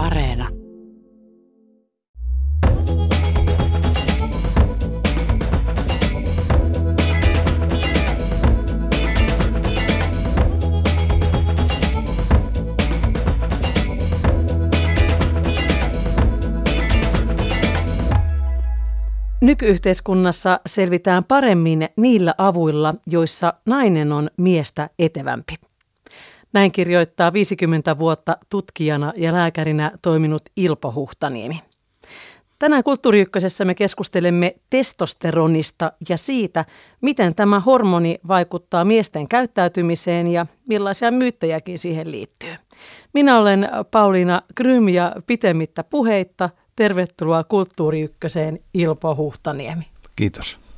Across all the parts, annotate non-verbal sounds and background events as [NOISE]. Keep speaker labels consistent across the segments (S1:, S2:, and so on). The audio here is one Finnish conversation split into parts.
S1: Areena.
S2: Nykyyhteiskunnassa selvitään paremmin niillä avuilla, joissa nainen on miestä etevämpi. Näin kirjoittaa 50 vuotta tutkijana ja lääkärinä toiminut Ilpo Huhtaniemi. Tänään Kulttuuri me keskustelemme testosteronista ja siitä, miten tämä hormoni vaikuttaa miesten käyttäytymiseen ja millaisia myyttejäkin siihen liittyy. Minä olen Pauliina Grym ja pitemmittä puheitta Tervetuloa Kulttuuri Ilpo Huhtaniemi.
S3: Kiitos.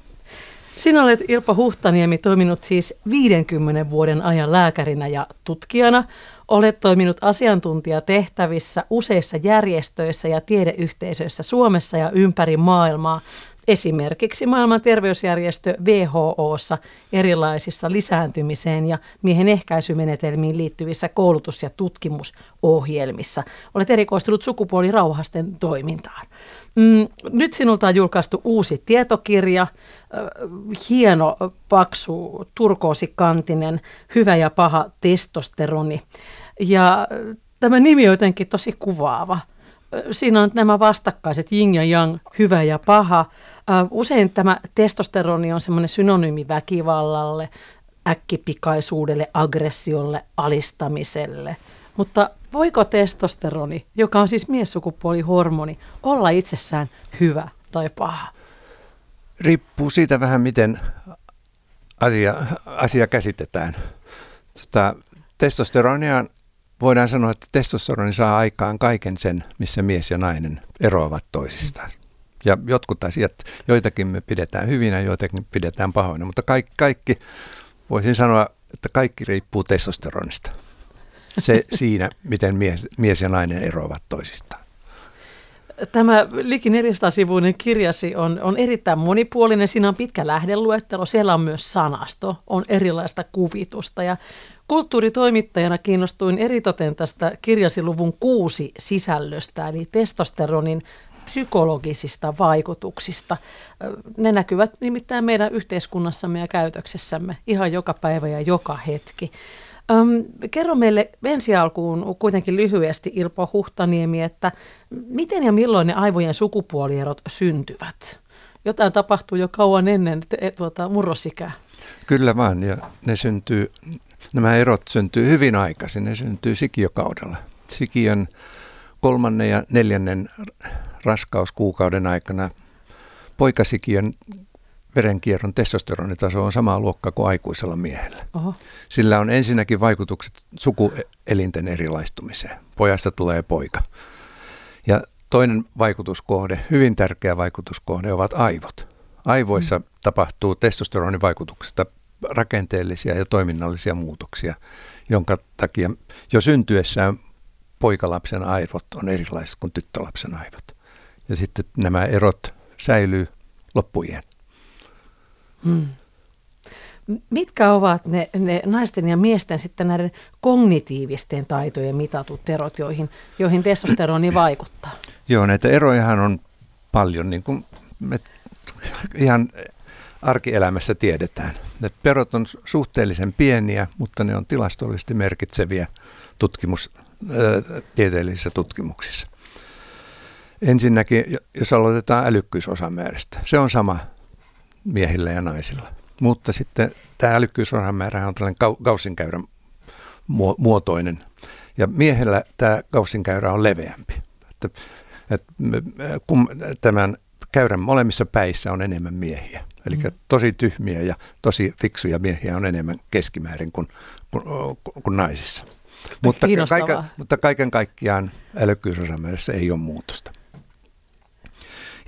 S2: Sinä olet Ilpo Huhtaniemi toiminut siis 50 vuoden ajan lääkärinä ja tutkijana. Olet toiminut asiantuntijatehtävissä useissa järjestöissä ja tiedeyhteisöissä Suomessa ja ympäri maailmaa esimerkiksi maailman terveysjärjestö WHOssa erilaisissa lisääntymiseen ja miehen ehkäisymenetelmiin liittyvissä koulutus- ja tutkimusohjelmissa. Olet erikoistunut sukupuolirauhasten toimintaan. Mm, nyt sinulta on julkaistu uusi tietokirja, hieno, paksu, turkoosikantinen, hyvä ja paha testosteroni. Ja tämä nimi on jotenkin tosi kuvaava – siinä on nämä vastakkaiset yin ja yang, hyvä ja paha. Usein tämä testosteroni on semmoinen synonyymi väkivallalle, äkkipikaisuudelle, aggressiolle, alistamiselle. Mutta voiko testosteroni, joka on siis miessukupuolihormoni, olla itsessään hyvä tai paha?
S3: Riippuu siitä vähän, miten asia, asia käsitetään. Tota, testosteronia voidaan sanoa, että testosteroni saa aikaan kaiken sen, missä mies ja nainen eroavat toisistaan. Ja jotkut asiat, joitakin me pidetään hyvinä, joitakin pidetään pahoina, mutta kaikki, kaikki voisin sanoa, että kaikki riippuu testosteronista. Se siinä, miten mies, mies ja nainen eroavat toisistaan.
S2: Tämä liki 400-sivuinen kirjasi on, on erittäin monipuolinen. Siinä on pitkä lähdeluettelo. Siellä on myös sanasto, on erilaista kuvitusta. Ja kulttuuritoimittajana kiinnostuin eritoten tästä kirjasi luvun kuusi sisällöstä, eli testosteronin psykologisista vaikutuksista. Ne näkyvät nimittäin meidän yhteiskunnassamme ja käytöksessämme ihan joka päivä ja joka hetki. Öm, kerro meille ensi alkuun kuitenkin lyhyesti Ilpo Huhtaniemi, että miten ja milloin ne aivojen sukupuolierot syntyvät? Jotain tapahtuu jo kauan ennen te, tuota, murrosikää.
S3: Kyllä vaan, ja ne syntyy, nämä erot syntyy hyvin aikaisin, ne syntyy sikiokaudella. Sikiön kolmannen ja neljännen raskauskuukauden aikana poikasikiön verenkierron testosteronitaso on samaa luokkaa kuin aikuisella miehellä. Oho. Sillä on ensinnäkin vaikutukset sukuelinten erilaistumiseen. Pojasta tulee poika. Ja toinen vaikutuskohde, hyvin tärkeä vaikutuskohde, ovat aivot. Aivoissa mm. tapahtuu testosteronin vaikutuksesta rakenteellisia ja toiminnallisia muutoksia, jonka takia jo syntyessään poikalapsen aivot on erilaiset kuin tyttölapsen aivot. Ja sitten nämä erot säilyy loppujen. Hmm.
S2: Mitkä ovat ne, ne naisten ja miesten sitten näiden kognitiivisten taitojen mitatut erot, joihin, joihin testosteroni [CLEARS THROAT] vaikuttaa?
S3: Joo, näitä erojahan on paljon, niin kuin me ihan arkielämässä tiedetään. Ne perot on suhteellisen pieniä, mutta ne on tilastollisesti merkitseviä tutkimus, ää, tieteellisissä tutkimuksissa. Ensinnäkin, jos aloitetaan älykkyysosamäärästä, se on sama miehillä ja naisilla. Mutta sitten tämä älykkyysosamäärä on tällainen kaussinkäyrän muotoinen. Ja miehellä tämä kaussinkäyrä on leveämpi. Että, että kun tämän käyrän molemmissa päissä on enemmän miehiä. Eli mm. tosi tyhmiä ja tosi fiksuja miehiä on enemmän keskimäärin kuin, kuin, kuin naisissa. Mutta kaiken, mutta kaiken kaikkiaan älykkyysosamäärässä ei ole muutosta.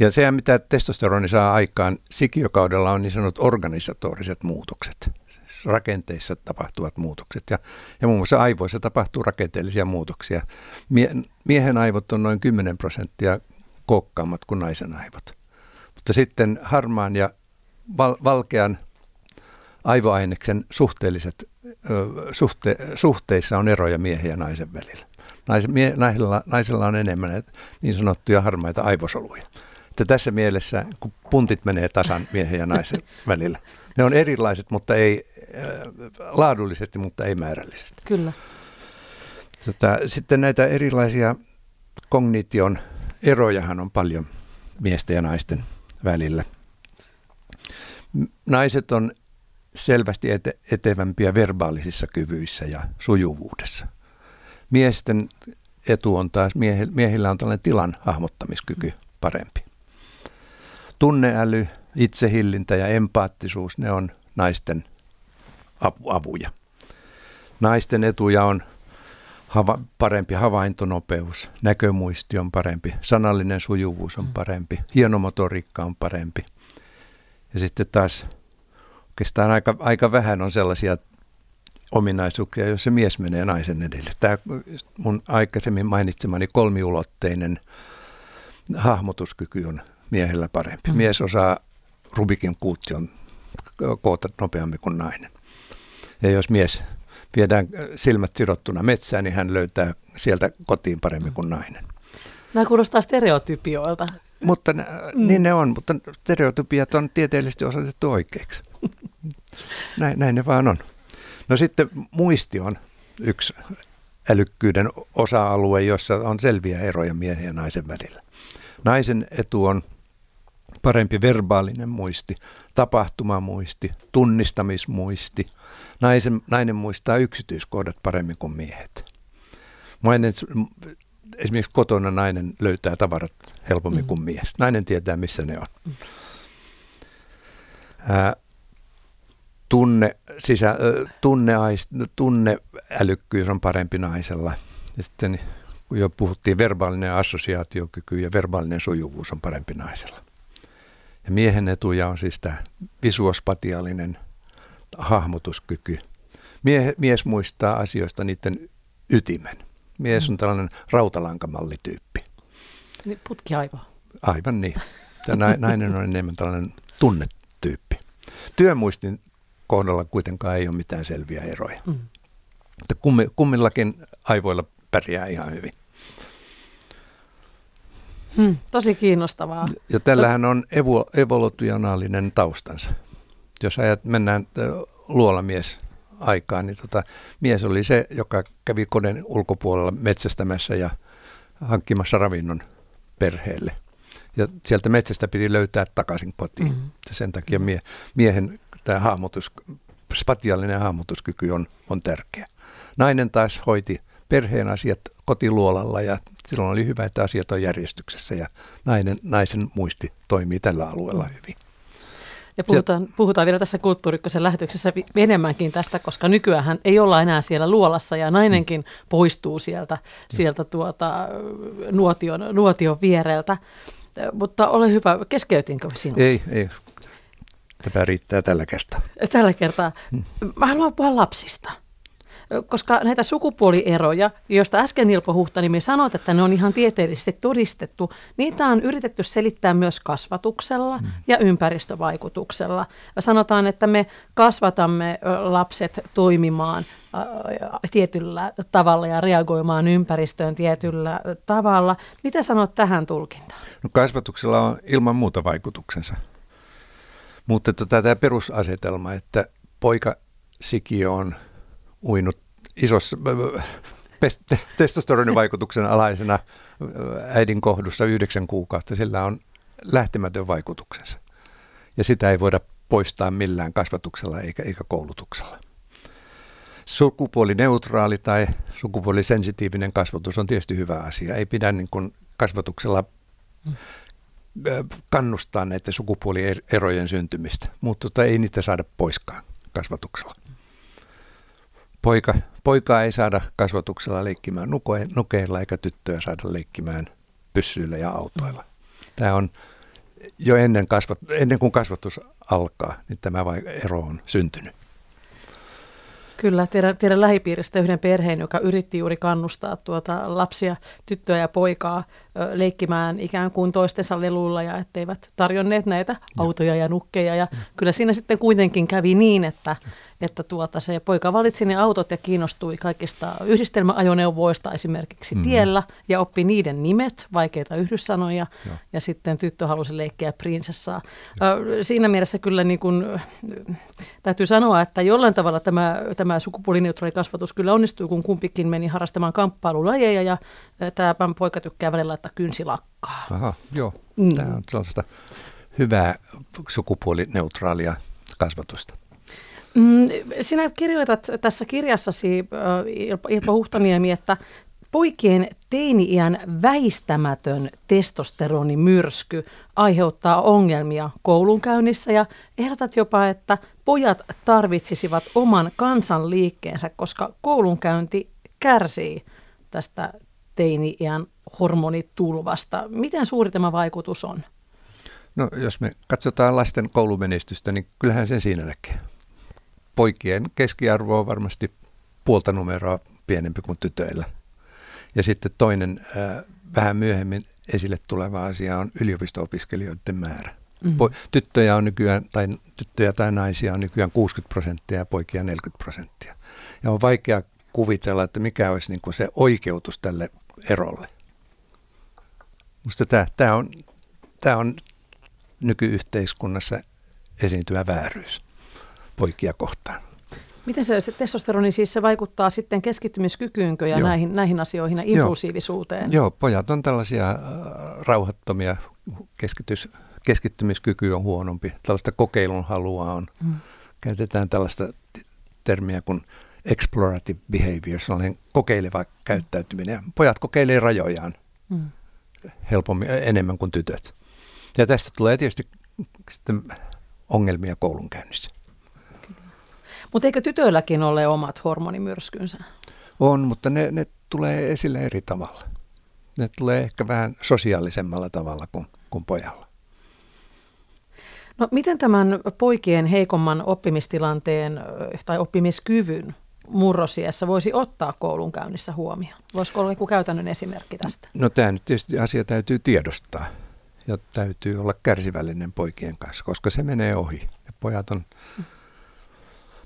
S3: Ja se, mitä testosteroni saa aikaan sikiokaudella, on niin sanotut organisatoriset muutokset, siis rakenteissa tapahtuvat muutokset. Ja, ja muun muassa aivoissa tapahtuu rakenteellisia muutoksia. Mie, miehen aivot on noin 10 prosenttia kookkaammat kuin naisen aivot. Mutta sitten harmaan ja val, valkean aivoaineksen suhteelliset, suhte, suhteissa on eroja miehen ja naisen välillä. Nais, mie, naisilla, naisilla on enemmän niin sanottuja harmaita aivosoluja. Että tässä mielessä, kun puntit menee tasan miehen ja naisen [LAUGHS] välillä, ne on erilaiset, mutta ei äh, laadullisesti, mutta ei määrällisesti.
S2: Kyllä.
S3: Tota, sitten näitä erilaisia kognition erojahan on paljon miesten ja naisten välillä. Naiset on selvästi ete- etevämpiä verbaalisissa kyvyissä ja sujuvuudessa. Miesten etu on taas, miehillä on tällainen tilan hahmottamiskyky parempi. Tunneäly, itsehillintä ja empaattisuus, ne on naisten avuja. Naisten etuja on hava, parempi havaintonopeus, näkömuisti on parempi, sanallinen sujuvuus on mm. parempi, hienomotoriikka on parempi. Ja sitten taas oikeastaan aika, aika vähän on sellaisia ominaisuuksia, joissa mies menee naisen edelle. Tämä mun aikaisemmin mainitsemani kolmiulotteinen hahmotuskyky on miehellä parempi. Mm. Mies osaa Rubikin kuution koota nopeammin kuin nainen. Ja jos mies viedään silmät sidottuna metsään, niin hän löytää sieltä kotiin paremmin kuin nainen.
S2: Nämä kuulostaa stereotypioilta.
S3: Mutta mm. niin ne on, mutta stereotypiat on tieteellisesti osoitettu oikeiksi. [LAUGHS] Näin, näin ne vaan on. No sitten muisti on yksi älykkyyden osa-alue, jossa on selviä eroja miehen ja naisen välillä. Naisen etu on parempi verbaalinen muisti, tapahtumamuisti, tunnistamismuisti. Naisen, nainen muistaa yksityiskohdat paremmin kuin miehet. Nainen, esimerkiksi kotona nainen löytää tavarat helpommin mm. kuin mies. Nainen tietää, missä ne on. Mm. Ää, tunne, sisä, tunne, tunneälykkyys on parempi naisella. Ja sitten kun jo puhuttiin, verbaalinen assosiaatiokyky ja verbaalinen sujuvuus on parempi naisella. Ja miehen etuja on siis tämä visuospatiaalinen hahmotuskyky. Mie, mies muistaa asioista niiden ytimen. Mies on tällainen rautalankamallityyppi.
S2: Niin putkiaivo.
S3: Aivan niin. Tämä nainen on enemmän tällainen tunnetyyppi. Työmuistin kohdalla kuitenkaan ei ole mitään selviä eroja. Mm. kummillakin aivoilla pärjää ihan hyvin.
S2: Hmm, tosi kiinnostavaa.
S3: Ja tällähän on evo, evolutionaalinen taustansa. Jos ajat, mennään luolamies aikaan, niin tota, mies oli se, joka kävi koneen ulkopuolella metsästämässä ja hankkimassa ravinnon perheelle. Ja sieltä metsästä piti löytää takaisin kotiin. Mm-hmm. Sen takia mie, miehen tämä hahmotus, spatiaalinen hahmotuskyky on, on tärkeä. Nainen taas hoiti perheen asiat kotiluolalla ja silloin oli hyvä, että asiat on järjestyksessä ja nainen, naisen muisti toimii tällä alueella hyvin.
S2: Ja puhutaan, puhutaan vielä tässä kulttuurikkosen lähetyksessä enemmänkin tästä, koska nykyään ei olla enää siellä luolassa ja nainenkin mm. poistuu sieltä, sieltä tuota, nuotion, nuotion viereltä. Mutta ole hyvä, keskeytinkö sinua?
S3: Ei, ei. Tämä riittää tällä kertaa.
S2: Tällä kertaa. Hmm. Mä haluan puhua lapsista koska näitä sukupuolieroja, joista äsken Ilpo Huhtanimi sanoi, että ne on ihan tieteellisesti todistettu, niitä on yritetty selittää myös kasvatuksella mm. ja ympäristövaikutuksella. Sanotaan, että me kasvatamme lapset toimimaan tietyllä tavalla ja reagoimaan ympäristöön tietyllä tavalla. Mitä sanot tähän tulkintaan?
S3: No kasvatuksella on ilman muuta vaikutuksensa. Mutta tota, tämä perusasetelma, että poika sikiö on uinut isossa testosteronin [LAUGHS] vaikutuksen alaisena äidin kohdussa yhdeksän kuukautta, sillä on lähtemätön vaikutuksensa. Ja sitä ei voida poistaa millään kasvatuksella eikä, eikä koulutuksella. Sukupuolineutraali tai sukupuolisensitiivinen kasvatus on tietysti hyvä asia. Ei pidä niin kuin kasvatuksella kannustaa näiden sukupuolierojen syntymistä, mutta tota ei niitä saada poiskaan kasvatuksella poika, poikaa ei saada kasvatuksella leikkimään nukeilla eikä tyttöä saada leikkimään pyssyillä ja autoilla. Tämä on jo ennen, kasvat, ennen kuin kasvatus alkaa, niin tämä ero on syntynyt.
S2: Kyllä, tiedän, tiedän lähipiiristä yhden perheen, joka yritti juuri kannustaa tuota lapsia, tyttöä ja poikaa leikkimään ikään kuin toistensa leluilla ja etteivät tarjonneet näitä autoja ja nukkeja. Ja kyllä siinä sitten kuitenkin kävi niin, että, että tuota, se poika valitsi ne autot ja kiinnostui kaikista yhdistelmäajoneuvoista esimerkiksi mm. tiellä ja oppi niiden nimet, vaikeita yhdyssanoja, Joo. ja sitten tyttö halusi leikkiä prinsessaa. Ö, siinä mielessä kyllä niin kuin, täytyy sanoa, että jollain tavalla tämä, tämä sukupuolineutraali kasvatus kyllä onnistui, kun kumpikin meni harrastamaan kamppailulajeja, ja tämä poika tykkää välillä laittaa kynsilakkaa.
S3: Aha, joo. Mm. Tämä on sellaista hyvää sukupuolineutraalia kasvatusta.
S2: Mm, sinä kirjoitat tässä kirjassasi, Ilpo Huhtaniemi, että poikien teini-iän väistämätön testosteronimyrsky aiheuttaa ongelmia koulunkäynnissä ja ehdotat jopa, että pojat tarvitsisivat oman kansanliikkeensä, koska koulunkäynti kärsii tästä teini-iän hormonitulvasta. Miten suuri tämä vaikutus on?
S3: No jos me katsotaan lasten koulumenestystä, niin kyllähän sen siinä näkee. Poikien keskiarvo on varmasti puolta numeroa pienempi kuin tytöillä. Ja sitten toinen äh, vähän myöhemmin esille tuleva asia on yliopisto-opiskelijoiden määrä. Mm. Po- tyttöjä on nykyään, tai tyttöjä tai naisia on nykyään 60 prosenttia ja poikia 40 prosenttia. Ja on vaikea kuvitella, että mikä olisi niin kuin se oikeutus tälle erolle. Minusta tämä, tämä, on, tämä on nykyyhteiskunnassa esiintyvä vääryys poikia kohtaan.
S2: Miten se, se testosteroni siis se vaikuttaa sitten keskittymiskykyynkö ja näihin, näihin asioihin ja impulsiivisuuteen?
S3: Joo. Joo, pojat on tällaisia äh, rauhattomia, keskitys, keskittymiskyky on huonompi, tällaista kokeilun halua on. Hmm. Käytetään tällaista termiä kuin explorative behavior, sellainen kokeileva käyttäytyminen. Pojat kokeilee rajojaan hmm. helpommin, enemmän kuin tytöt. Ja tästä tulee tietysti sitten ongelmia koulunkäynnissä.
S2: Mutta eikö tytöilläkin ole omat hormonimyrskynsä?
S3: On, mutta ne, ne tulee esille eri tavalla. Ne tulee ehkä vähän sosiaalisemmalla tavalla kuin, kuin pojalla.
S2: No miten tämän poikien heikomman oppimistilanteen tai oppimiskyvyn murrosiessa voisi ottaa koulunkäynnissä huomioon? Voisiko olla joku käytännön esimerkki tästä?
S3: No tämä nyt tietysti asia täytyy tiedostaa ja täytyy olla kärsivällinen poikien kanssa, koska se menee ohi. Ja pojat on,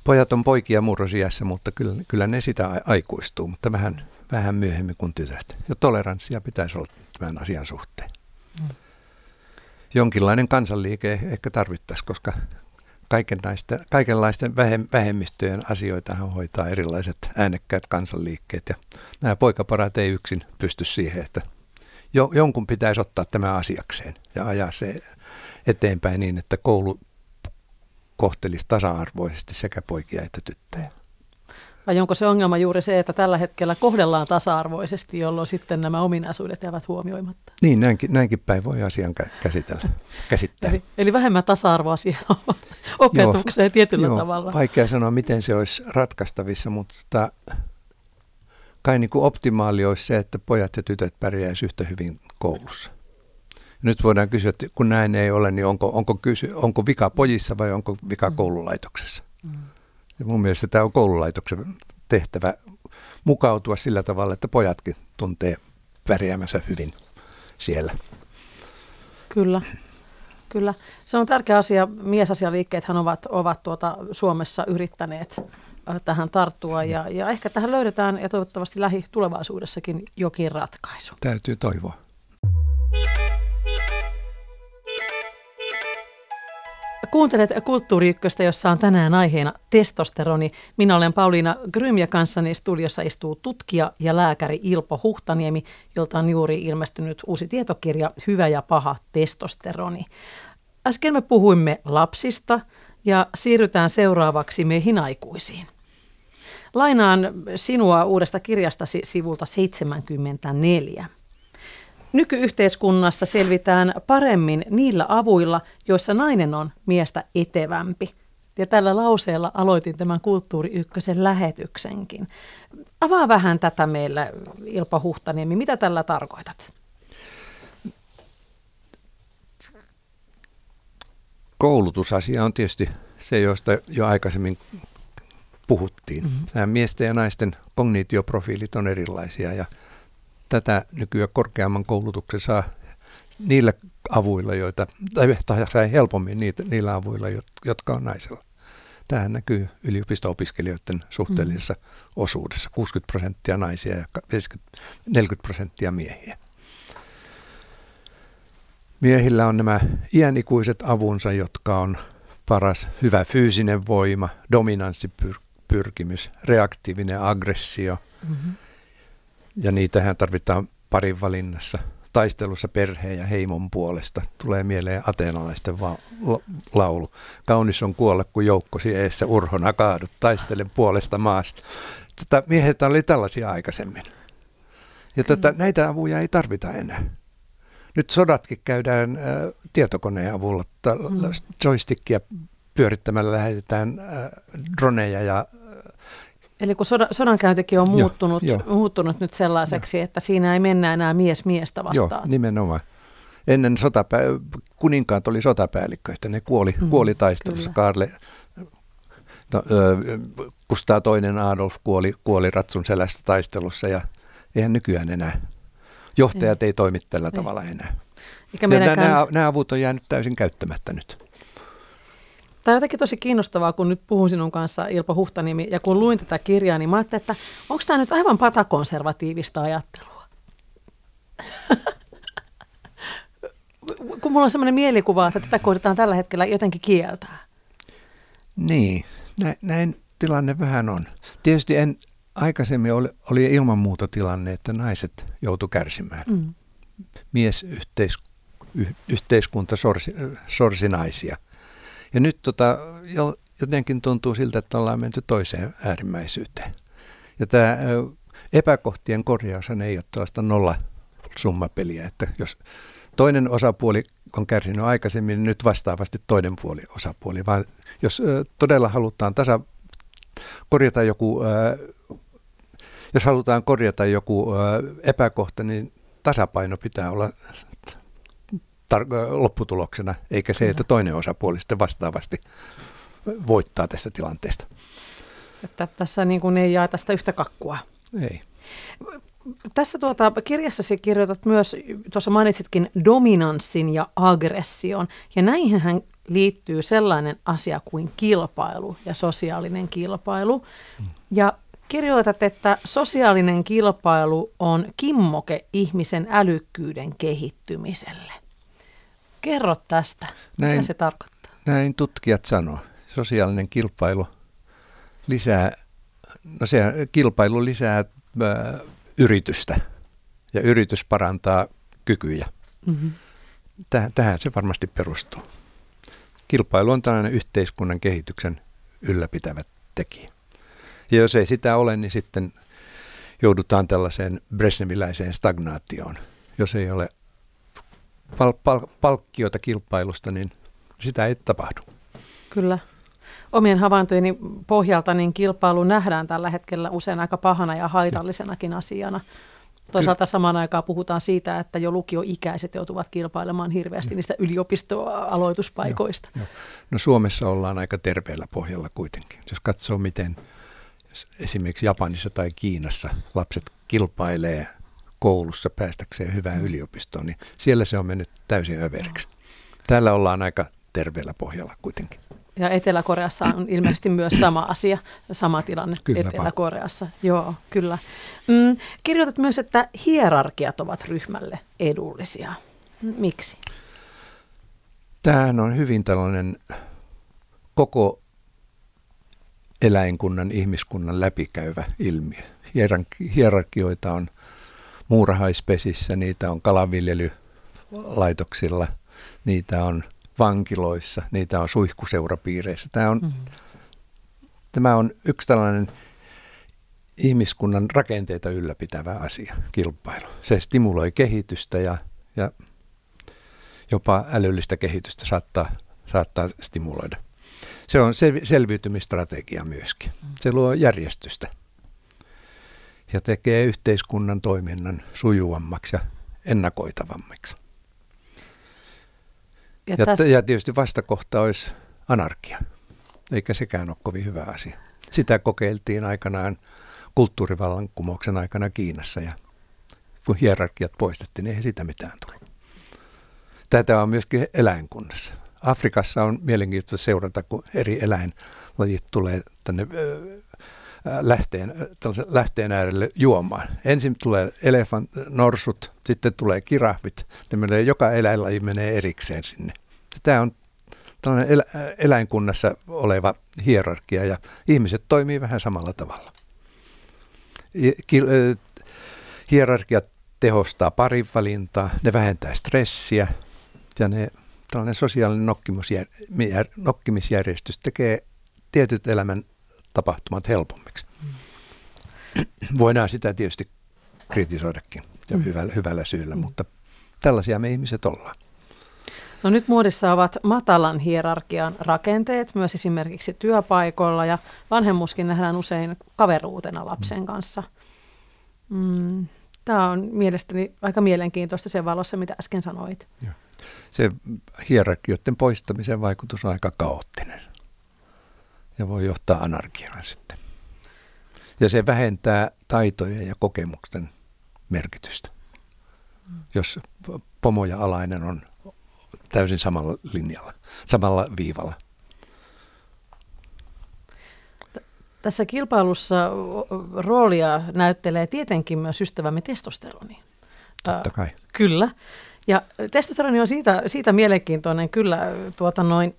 S3: pojat on poikia murrosiässä, mutta kyllä, kyllä ne sitä aikuistuu, mutta vähän, vähän myöhemmin kuin tytöt. Ja toleranssia pitäisi olla tämän asian suhteen. Mm. Jonkinlainen kansanliike ehkä tarvittaisiin, koska kaikenlaisten, kaikenlaisten vähemmistöjen asioita hoitaa erilaiset äänekkäät kansanliikkeet. Ja nämä poikaparat ei yksin pysty siihen, että jo, jonkun pitäisi ottaa tämä asiakseen ja ajaa se eteenpäin niin, että koulu kohtelisi tasa-arvoisesti sekä poikia että tyttöjä.
S2: Vai onko se ongelma juuri se, että tällä hetkellä kohdellaan tasa-arvoisesti, jolloin sitten nämä ominaisuudet jäävät huomioimatta?
S3: Niin, näinkin, näinkin päin voi asian käsitellä, käsittää.
S2: Eli, eli vähemmän tasa-arvoa siihen [LAUGHS] opetukseen joo, tietyllä joo, tavalla.
S3: Vaikea sanoa, miten se olisi ratkaistavissa, mutta kai niin kuin optimaali olisi se, että pojat ja tytöt pärjäisivät yhtä hyvin koulussa. Nyt voidaan kysyä, että kun näin ei ole, niin onko, onko, kysy, onko vika pojissa vai onko vika mm. koululaitoksessa? Mm. Ja mun mielestä tämä on koululaitoksen tehtävä mukautua sillä tavalla, että pojatkin tuntee pärjäämänsä hyvin siellä.
S2: Kyllä. Kyllä. Se on tärkeä asia. Miesasialiikkeethän ovat, ovat tuota Suomessa yrittäneet tähän tarttua ja, ja ehkä tähän löydetään ja toivottavasti lähitulevaisuudessakin jokin ratkaisu.
S3: Täytyy toivoa.
S2: Kuuntelet Kulttuuri jossa on tänään aiheena testosteroni. Minä olen Pauliina Grym ja kanssani studiossa istuu tutkija ja lääkäri Ilpo Huhtaniemi, jolta on juuri ilmestynyt uusi tietokirja Hyvä ja paha testosteroni. Äsken me puhuimme lapsista ja siirrytään seuraavaksi meihin aikuisiin. Lainaan sinua uudesta kirjastasi sivulta 74. Nykyyhteiskunnassa selvitään paremmin niillä avuilla, joissa nainen on miestä etevämpi. Ja tällä lauseella aloitin tämän Kulttuuri Ykkösen lähetyksenkin. Avaa vähän tätä meille, Ilpa Huhtaniemi. Mitä tällä tarkoitat?
S3: Koulutusasia on tietysti se, josta jo aikaisemmin puhuttiin. Mm-hmm. Nämä miesten ja naisten kognitioprofiilit on erilaisia ja tätä nykyään korkeamman koulutuksen saa niillä avuilla, joita, tai sai helpommin niitä, niillä avuilla, jotka on naisella. Tähän näkyy yliopisto-opiskelijoiden suhteellisessa mm. osuudessa. 60 prosenttia naisia ja 50, 40 prosenttia miehiä. Miehillä on nämä iänikuiset avunsa, jotka on paras hyvä fyysinen voima, dominanssipyrkimys, reaktiivinen aggressio. Mm-hmm. Ja niitähän tarvitaan parin valinnassa – taistelussa perheen ja heimon puolesta. Tulee mieleen ateenalaisten va- laulu. Kaunis on kuolla, kun joukkosi eessä urhona kaadut, taistelen puolesta maasta. Tätä miehet oli tällaisia aikaisemmin. Ja tätä, näitä avuja ei tarvita enää. Nyt sodatkin käydään äh, tietokoneen avulla. Mm. Joystickia pyörittämällä lähetetään äh, droneja ja
S2: Eli kun soda, sodankäyntikin on muuttunut, jo, jo. muuttunut nyt sellaiseksi, jo. että siinä ei mennä enää mies miestä vastaan.
S3: Joo, nimenomaan. Ennen sotapää, kuninkaat oli sotapäällikkö, että ne kuoli, mm, kuoli taistelussa. Karle, no, Kustaa toinen Adolf kuoli, kuoli ratsun selästä taistelussa ja eihän nykyään enää. Johtajat ei, ei toimi tällä ei. tavalla enää. Eikä ja nämä, nämä avut on jäänyt täysin käyttämättä nyt.
S2: Tämä on jotenkin tosi kiinnostavaa, kun nyt puhun sinun kanssa Ilpo Huhtanimi, ja kun luin tätä kirjaa, niin mä ajattelin, että onko tämä nyt aivan patakonservatiivista ajattelua? [LAUGHS] kun mulla on sellainen mielikuva, että tätä koitetaan tällä hetkellä jotenkin kieltää.
S3: Niin, näin, näin tilanne vähän on. Tietysti en, aikaisemmin oli, oli ilman muuta tilanne, että naiset joutu kärsimään. Mm. Mies yhteis, yhteiskunta sorsi, sorsi naisia – ja nyt tota, jotenkin tuntuu siltä, että ollaan menty toiseen äärimmäisyyteen. Ja tämä epäkohtien korjaus ei ole tällaista nolla summapeliä, että jos toinen osapuoli on kärsinyt aikaisemmin, niin nyt vastaavasti toinen puoli osapuoli, vaan jos todella halutaan tasa, korjata joku, jos halutaan korjata joku epäkohta, niin tasapaino pitää olla tar- lopputuloksena, eikä se, että toinen osapuoli sitten vastaavasti voittaa tässä tilanteesta.
S2: Että tässä niin kuin ei jaeta sitä yhtä kakkua.
S3: Ei.
S2: Tässä tuota, kirjassasi kirjoitat myös, tuossa mainitsitkin dominanssin ja aggression, ja näihin liittyy sellainen asia kuin kilpailu ja sosiaalinen kilpailu. Hmm. Ja kirjoitat, että sosiaalinen kilpailu on kimmoke ihmisen älykkyyden kehittymiselle. Kerro tästä, näin, mitä se tarkoittaa.
S3: Näin tutkijat sanoo. Sosiaalinen kilpailu lisää, no se kilpailu lisää ää, yritystä ja yritys parantaa kykyjä. Mm-hmm. Tähän, tähän se varmasti perustuu. Kilpailu on tällainen yhteiskunnan kehityksen ylläpitävä tekijä. Ja jos ei sitä ole, niin sitten joudutaan tällaiseen Brezhneviläiseen stagnaatioon, jos ei ole pal- pal- palkkiota kilpailusta, niin sitä ei tapahdu.
S2: Kyllä. Omien havaintojeni pohjalta niin kilpailu nähdään tällä hetkellä usein aika pahana ja haitallisenakin asiana. Toisaalta samaan aikaan puhutaan siitä, että jo lukioikäiset joutuvat kilpailemaan hirveästi niistä yliopistoaloituspaikoista. Joo,
S3: No Suomessa ollaan aika terveellä pohjalla kuitenkin. Jos katsoo, miten esimerkiksi Japanissa tai Kiinassa lapset kilpailee koulussa päästäkseen hyvään yliopistoon, niin siellä se on mennyt täysin överiksi. Täällä ollaan aika terveellä pohjalla kuitenkin.
S2: Ja Etelä-Koreassa on ilmeisesti myös sama asia, sama tilanne kyllä Etelä-Koreassa. Joo, kyllä. Mm, kirjoitat myös, että hierarkiat ovat ryhmälle edullisia. Miksi?
S3: Tämähän on hyvin tällainen koko eläinkunnan, ihmiskunnan läpikäyvä ilmiö. Hierarkioita on muurahaispesissä, niitä on kalanviljelylaitoksilla, niitä on vankiloissa, niitä on suihkuseurapiireissä. Tämä on, mm-hmm. tämä on yksi tällainen ihmiskunnan rakenteita ylläpitävä asia, kilpailu. Se stimuloi kehitystä ja, ja jopa älyllistä kehitystä saattaa, saattaa stimuloida. Se on selviytymistrategia myöskin. Se luo järjestystä ja tekee yhteiskunnan toiminnan sujuvammaksi ja ennakoitavammaksi. Ja, ja, tässä... ja tietysti vastakohta olisi anarkia, eikä sekään ole kovin hyvä asia. Sitä kokeiltiin aikanaan kulttuurivallankumouksen aikana Kiinassa ja kun hierarkiat poistettiin, niin ei sitä mitään tullut. Tätä on myöskin eläinkunnassa. Afrikassa on mielenkiintoista seurata, kun eri eläinlajit tulee tänne lähteen, lähteen äärelle juomaan. Ensin tulee elefant, norsut, sitten tulee kirahvit. Ne menee, joka eläinlaji menee erikseen sinne. Tämä on tällainen elä, eläinkunnassa oleva hierarkia ja ihmiset toimii vähän samalla tavalla. Hierarkiat tehostaa parinvalintaa, ne vähentää stressiä ja ne, tällainen sosiaalinen nokkimisjärjestys tekee tietyt elämän tapahtumat helpommiksi. Mm. [CLEARS THROAT] Voidaan sitä tietysti kritisoidakin ja mm. hyvällä, hyvällä syyllä, mm. mutta tällaisia me ihmiset ollaan.
S2: No nyt muodissa ovat matalan hierarkian rakenteet myös esimerkiksi työpaikoilla ja vanhemmuskin nähdään usein kaveruutena lapsen mm. kanssa. Mm, Tämä on mielestäni aika mielenkiintoista sen valossa, mitä äsken sanoit.
S3: Se hierarkioiden poistamisen vaikutus on aika kaoottinen ja voi johtaa anarkiaan sitten. Ja se vähentää taitojen ja kokemuksen merkitystä. Jos pomo ja alainen on täysin samalla linjalla, samalla viivalla.
S2: Tässä kilpailussa roolia näyttelee tietenkin myös ystävämme testosteroni.
S3: Totta kai.
S2: Kyllä. Ja testosteroni on siitä, siitä mielenkiintoinen kyllä tuota noin,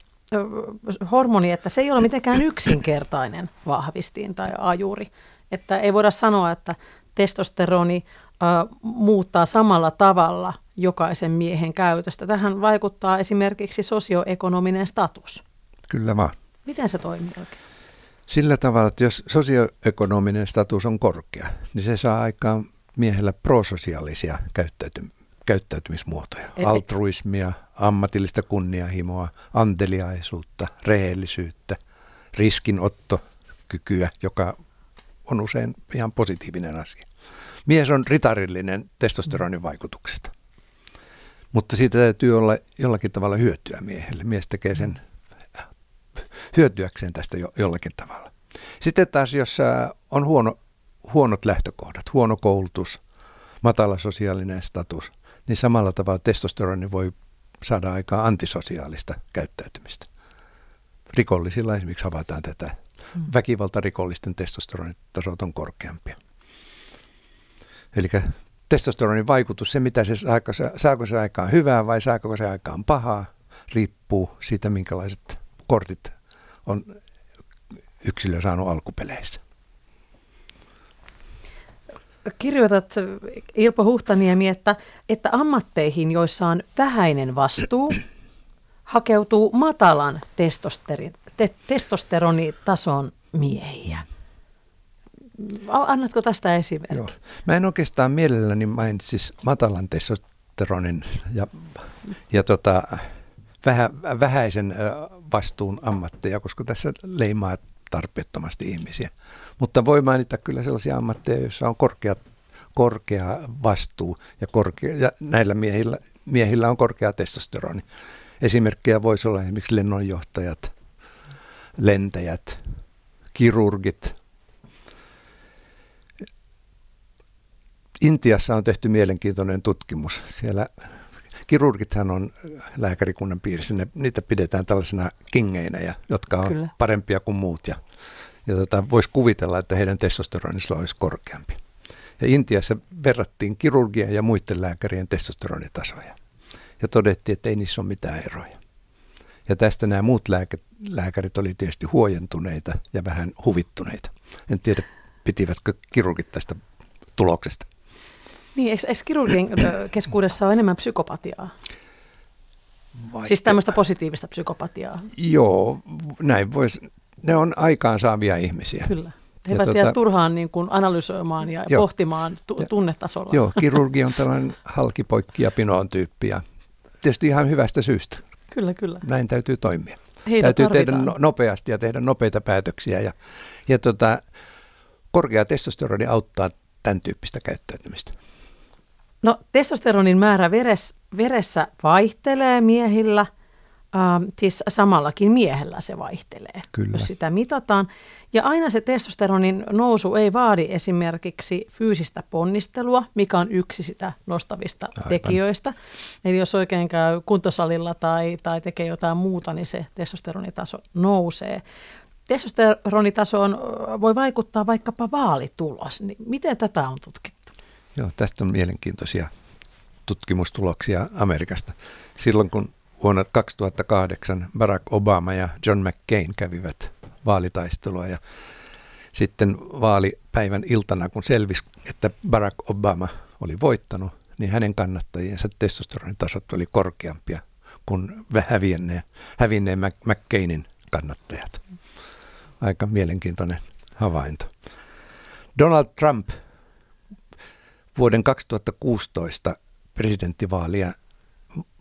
S2: hormoni, että se ei ole mitenkään yksinkertainen vahvistin tai ajuri. Että ei voida sanoa, että testosteroni äh, muuttaa samalla tavalla jokaisen miehen käytöstä. Tähän vaikuttaa esimerkiksi sosioekonominen status.
S3: Kyllä vaan.
S2: Miten se toimii oikein?
S3: Sillä tavalla, että jos sosioekonominen status on korkea, niin se saa aikaan miehellä prososiaalisia käyttäytym- käyttäytymismuotoja. Eli... Altruismia, ammatillista kunnianhimoa, anteliaisuutta, rehellisyyttä, riskinottokykyä, joka on usein ihan positiivinen asia. Mies on ritarillinen testosteronin vaikutuksesta. Mutta siitä täytyy olla jollakin tavalla hyötyä miehelle. Mies tekee sen hyötyäkseen tästä jo, jollakin tavalla. Sitten taas, jos on huono, huonot lähtökohdat, huono koulutus, matala sosiaalinen status, niin samalla tavalla testosteroni voi saada aikaan antisosiaalista käyttäytymistä. Rikollisilla esimerkiksi havaitaan tätä. Hmm. Väkivaltarikollisten testosteronitasot on korkeampia. Eli testosteronin vaikutus, se mitä se saako, saako se aikaan hyvää vai saako se aikaan pahaa, riippuu siitä, minkälaiset kortit on yksilö saanut alkupeleissä.
S2: Kirjoitat Ilpo Huhtaniemi, että, että ammatteihin, joissa on vähäinen vastuu, [CLEARS THROAT] hakeutuu matalan te, testosteronitason miehiä. Annatko tästä esimerkki? Joo.
S3: Mä en oikeastaan mielelläni mainitsisi matalan testosteronin ja, ja tota, vähä, vähäisen vastuun ammatteja, koska tässä leimaa tarpeettomasti ihmisiä. Mutta voi mainita kyllä sellaisia ammatteja, joissa on korkea, korkea vastuu ja, korkea, ja näillä miehillä, miehillä on korkea testosteroni. Esimerkkejä voisi olla esimerkiksi lennonjohtajat, lentäjät, kirurgit. Intiassa on tehty mielenkiintoinen tutkimus. Siellä kirurgithan on lääkärikunnan piirissä, ne, niitä pidetään tällaisena kingeinä, ja, jotka on Kyllä. parempia kuin muut. Ja, ja tota, voisi kuvitella, että heidän testosteronissa olisi korkeampi. Ja Intiassa verrattiin kirurgia ja muiden lääkärien testosteronitasoja. Ja todettiin, että ei niissä ole mitään eroja. Ja tästä nämä muut lääke, lääkärit oli tietysti huojentuneita ja vähän huvittuneita. En tiedä, pitivätkö kirurgit tästä tuloksesta.
S2: Niin, eikö, eikö kirurgin keskuudessa ole enemmän psykopatiaa? Vaikka... Siis tämmöistä positiivista psykopatiaa.
S3: Joo, näin voisi. Ne on aikaansaavia ihmisiä.
S2: Kyllä. He eivät tuota, turhaan niin kuin analysoimaan ja joo, pohtimaan tu- tunnetasolla.
S3: Joo, kirurgi on tällainen halkipoikki ja pinoon tyyppi ja tietysti ihan hyvästä syystä.
S2: Kyllä, kyllä.
S3: Näin täytyy toimia. Heitä täytyy tarvitaan. tehdä no, nopeasti ja tehdä nopeita päätöksiä ja, ja tota, korkea testosteroni auttaa tämän tyyppistä käyttäytymistä.
S2: No testosteronin määrä veres, veressä vaihtelee miehillä Uh, siis samallakin miehellä se vaihtelee,
S3: Kyllä.
S2: jos sitä mitataan. Ja aina se testosteronin nousu ei vaadi esimerkiksi fyysistä ponnistelua, mikä on yksi sitä nostavista Aivan. tekijöistä. Eli jos oikein käy kuntosalilla tai, tai tekee jotain muuta, niin se testosteronitaso nousee. Testosteronitasoon voi vaikuttaa vaikkapa vaalitulos. Niin miten tätä on tutkittu?
S3: Joo, tästä on mielenkiintoisia tutkimustuloksia Amerikasta. Silloin kun vuonna 2008 Barack Obama ja John McCain kävivät vaalitaistelua ja sitten vaalipäivän iltana, kun selvisi, että Barack Obama oli voittanut, niin hänen kannattajiensa testosteronitasot oli korkeampia kuin hävinneen, hävinneen McCainin kannattajat. Aika mielenkiintoinen havainto. Donald Trump vuoden 2016 presidenttivaalia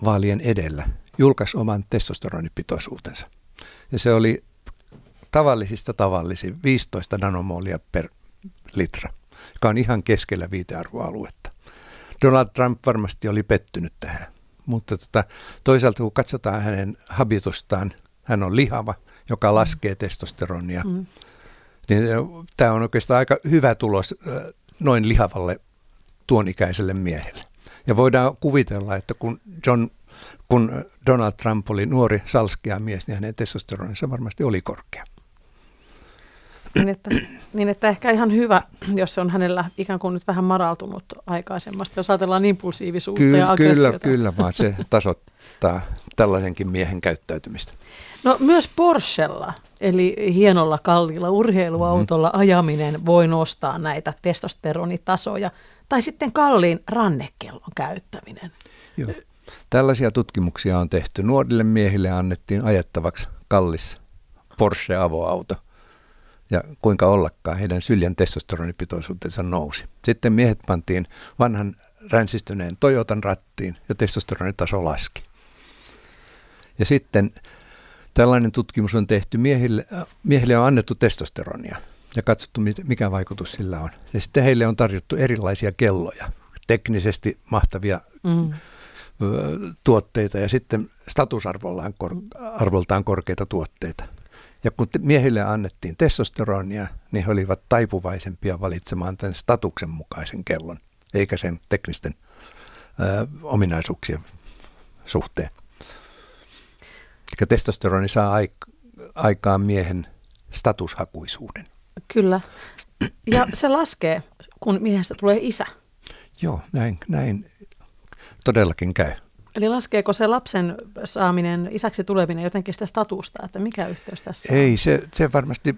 S3: vaalien edellä julkaisi oman testosteronipitoisuutensa. Ja se oli tavallisista tavallisin 15 nanomolia per litra, joka on ihan keskellä viitearvoaluetta. Donald Trump varmasti oli pettynyt tähän, mutta tota, toisaalta kun katsotaan hänen habitustaan, hän on lihava, joka laskee testosteronia, mm. niin tämä on oikeastaan aika hyvä tulos noin lihavalle tuonikäiselle miehelle. Ja voidaan kuvitella, että kun, John, kun Donald Trump oli nuori salskea mies, niin hänen testosteroninsa varmasti oli korkea.
S2: Niin että, niin että ehkä ihan hyvä, jos se on hänellä ikään kuin nyt vähän maraltunut aikaisemmasta, jos ajatellaan impulsiivisuutta
S3: Ky-
S2: ja aggressiota.
S3: Kyllä, kyllä, vaan se [LAUGHS] tasoittaa tällaisenkin miehen käyttäytymistä.
S2: No myös Porschella, eli hienolla kalliilla urheiluautolla mm-hmm. ajaminen voi nostaa näitä testosteronitasoja tai sitten kalliin rannekellon käyttäminen.
S3: Joo. Tällaisia tutkimuksia on tehty. Nuorille miehille annettiin ajettavaksi kallis Porsche-avoauto. Ja kuinka ollakaan, heidän syljen testosteronipitoisuutensa nousi. Sitten miehet pantiin vanhan ränsistyneen Toyotan rattiin ja testosteronitaso laski. Ja sitten tällainen tutkimus on tehty, miehille, miehille on annettu testosteronia ja katsottu, mikä vaikutus sillä on. Ja sitten heille on tarjottu erilaisia kelloja, teknisesti mahtavia mm. tuotteita ja sitten statusarvoltaan kor- arvoltaan korkeita tuotteita. Ja kun miehille annettiin testosteronia, niin he olivat taipuvaisempia valitsemaan tämän statuksen mukaisen kellon, eikä sen teknisten ö, ominaisuuksien suhteen. Eli testosteroni saa aikaan miehen statushakuisuuden.
S2: Kyllä. Ja se laskee, kun miehestä tulee isä.
S3: Joo, näin, näin todellakin käy.
S2: Eli laskeeko se lapsen saaminen, isäksi tuleminen jotenkin sitä statusta, että mikä yhteys tässä
S3: Ei, on? se, se varmasti,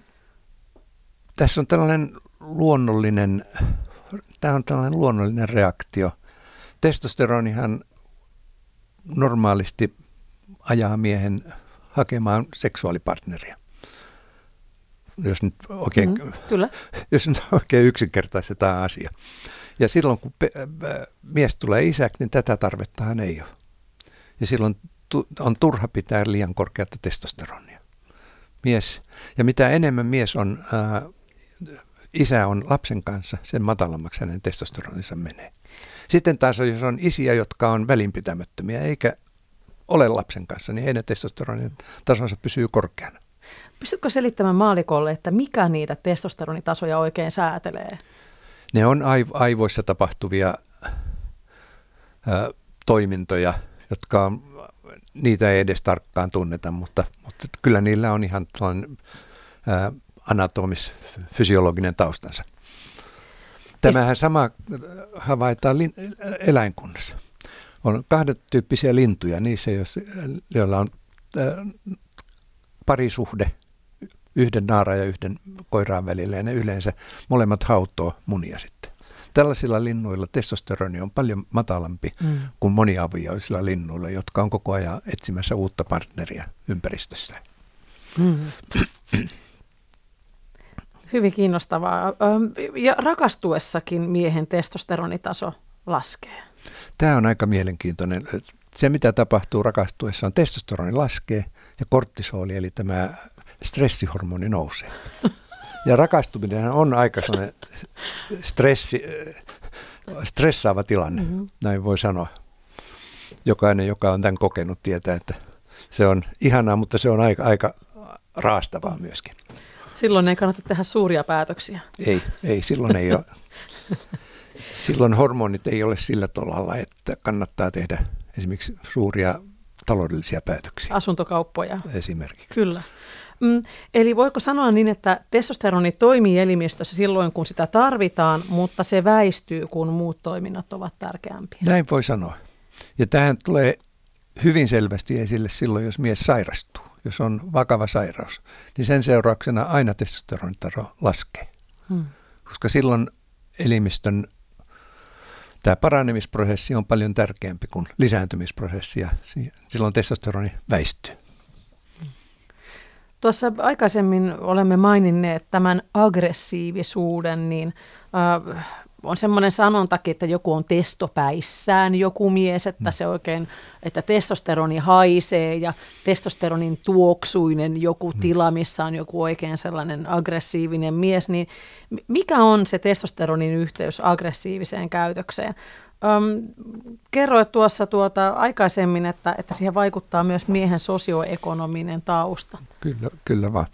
S3: tässä on tällainen luonnollinen, tämä on tällainen luonnollinen reaktio. Testosteronihan normaalisti ajaa miehen hakemaan seksuaalipartneria jos nyt oikein, mm, kyllä. [LAUGHS] jos nyt oikein yksinkertaistetaan asia. Ja silloin kun pe- mies tulee isäksi, niin tätä tarvetta hän ei ole. Ja silloin tu- on turha pitää liian korkeata testosteronia. Mies, ja mitä enemmän mies on, ää, isä on lapsen kanssa, sen matalammaksi hänen testosteroninsa menee. Sitten taas jos on isiä, jotka on välinpitämättömiä eikä ole lapsen kanssa, niin heidän testosteronin tasonsa pysyy korkeana.
S2: Pystytkö selittämään maalikolle, että mikä niitä testosteronitasoja oikein säätelee?
S3: Ne on aivoissa tapahtuvia toimintoja, jotka on, niitä ei edes tarkkaan tunneta, mutta, mutta kyllä niillä on ihan anatomis-fysiologinen taustansa. Tämähän sama havaitaan lin, eläinkunnassa. On kahden tyyppisiä lintuja, niissä, joilla on parisuhde yhden naara ja yhden koiraan välillä ja ne yleensä molemmat hautoo munia sitten. Tällaisilla linnuilla testosteroni on paljon matalampi mm. kuin moniavioisilla linnuilla, jotka on koko ajan etsimässä uutta partneria ympäristössä. Mm.
S2: Hyvin kiinnostavaa. Ja rakastuessakin miehen testosteronitaso laskee.
S3: Tämä on aika mielenkiintoinen. Se, mitä tapahtuu rakastuessa, on testosteroni laskee ja korttisooli, eli tämä stressihormoni nousee. Ja rakastuminen on aika sellainen stressi, stressaava tilanne, mm-hmm. näin voi sanoa. Jokainen, joka on tämän kokenut, tietää, että se on ihanaa, mutta se on aika, aika raastavaa myöskin.
S2: Silloin ei kannata tehdä suuria päätöksiä.
S3: Ei, ei silloin ei ole. Silloin hormonit ei ole sillä tolalla, että kannattaa tehdä esimerkiksi suuria taloudellisia päätöksiä.
S2: Asuntokauppoja.
S3: Esimerkiksi.
S2: Kyllä. Mm, eli voiko sanoa niin, että testosteroni toimii elimistössä silloin, kun sitä tarvitaan, mutta se väistyy, kun muut toiminnot ovat tärkeämpiä?
S3: Näin voi sanoa. Ja tähän tulee hyvin selvästi esille silloin, jos mies sairastuu, jos on vakava sairaus, niin sen seurauksena aina testosteronitaso laskee. Hmm. Koska silloin elimistön tämä paranemisprosessi on paljon tärkeämpi kuin lisääntymisprosessi ja silloin testosteroni väistyy.
S2: Tuossa aikaisemmin olemme maininneet tämän aggressiivisuuden, niin äh, on semmoinen sanontakin, että joku on testopäissään, joku mies, että mm. se oikein, että testosteroni haisee ja testosteronin tuoksuinen joku mm. tila, missä on joku oikein sellainen aggressiivinen mies, niin mikä on se testosteronin yhteys aggressiiviseen käytökseen? Öm, kerroit tuossa tuota aikaisemmin, että, että siihen vaikuttaa myös miehen sosioekonominen tausta.
S3: Kyllä, kyllä vaan.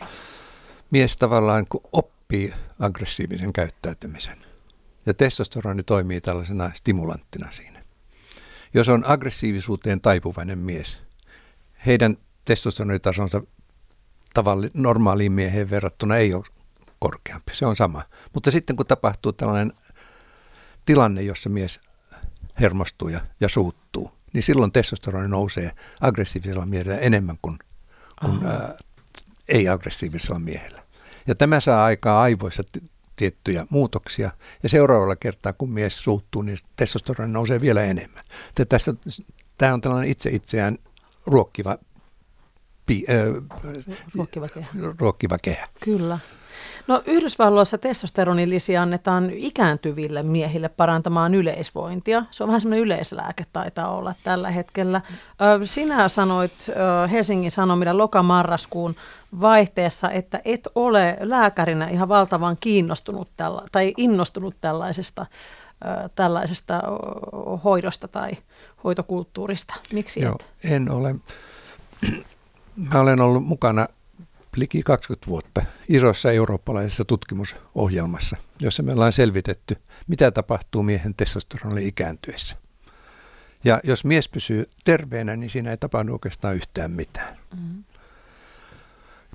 S3: Mies tavallaan kun oppii aggressiivisen käyttäytymisen ja testosteroni toimii tällaisena stimulanttina siinä. Jos on aggressiivisuuteen taipuvainen mies, heidän testosteronitasonsa tavalli, normaaliin mieheen verrattuna ei ole korkeampi. Se on sama. Mutta sitten kun tapahtuu tällainen tilanne, jossa mies hermostuu ja, ja suuttuu, niin silloin testosteroni nousee aggressiivisella miehellä enemmän kuin, kuin ää, ei-aggressiivisella miehellä. Ja tämä saa aikaa aivoissa tiettyjä muutoksia. Ja seuraavalla kertaa, kun mies suuttuu, niin testosteroni nousee vielä enemmän. Tässä, tämä on tällainen itse itseään ruokkiva, pi,
S2: äh, ruokkiva, kehä.
S3: ruokkiva kehä.
S2: Kyllä. No Yhdysvalloissa testosteronilisiä annetaan ikääntyville miehille parantamaan yleisvointia. Se on vähän semmoinen yleislääke taitaa olla tällä hetkellä. Sinä sanoit Helsingin Sanomilla lokamarraskuun vaihteessa, että et ole lääkärinä ihan valtavan kiinnostunut tälla, tai innostunut tällaisesta tällaisesta hoidosta tai hoitokulttuurista. Miksi
S3: Joo,
S2: et?
S3: en ole. Mä olen ollut mukana liki 20 vuotta isossa eurooppalaisessa tutkimusohjelmassa, jossa me ollaan selvitetty, mitä tapahtuu miehen testosteronille ikääntyessä. Ja jos mies pysyy terveenä, niin siinä ei tapahdu oikeastaan yhtään mitään. Mm-hmm.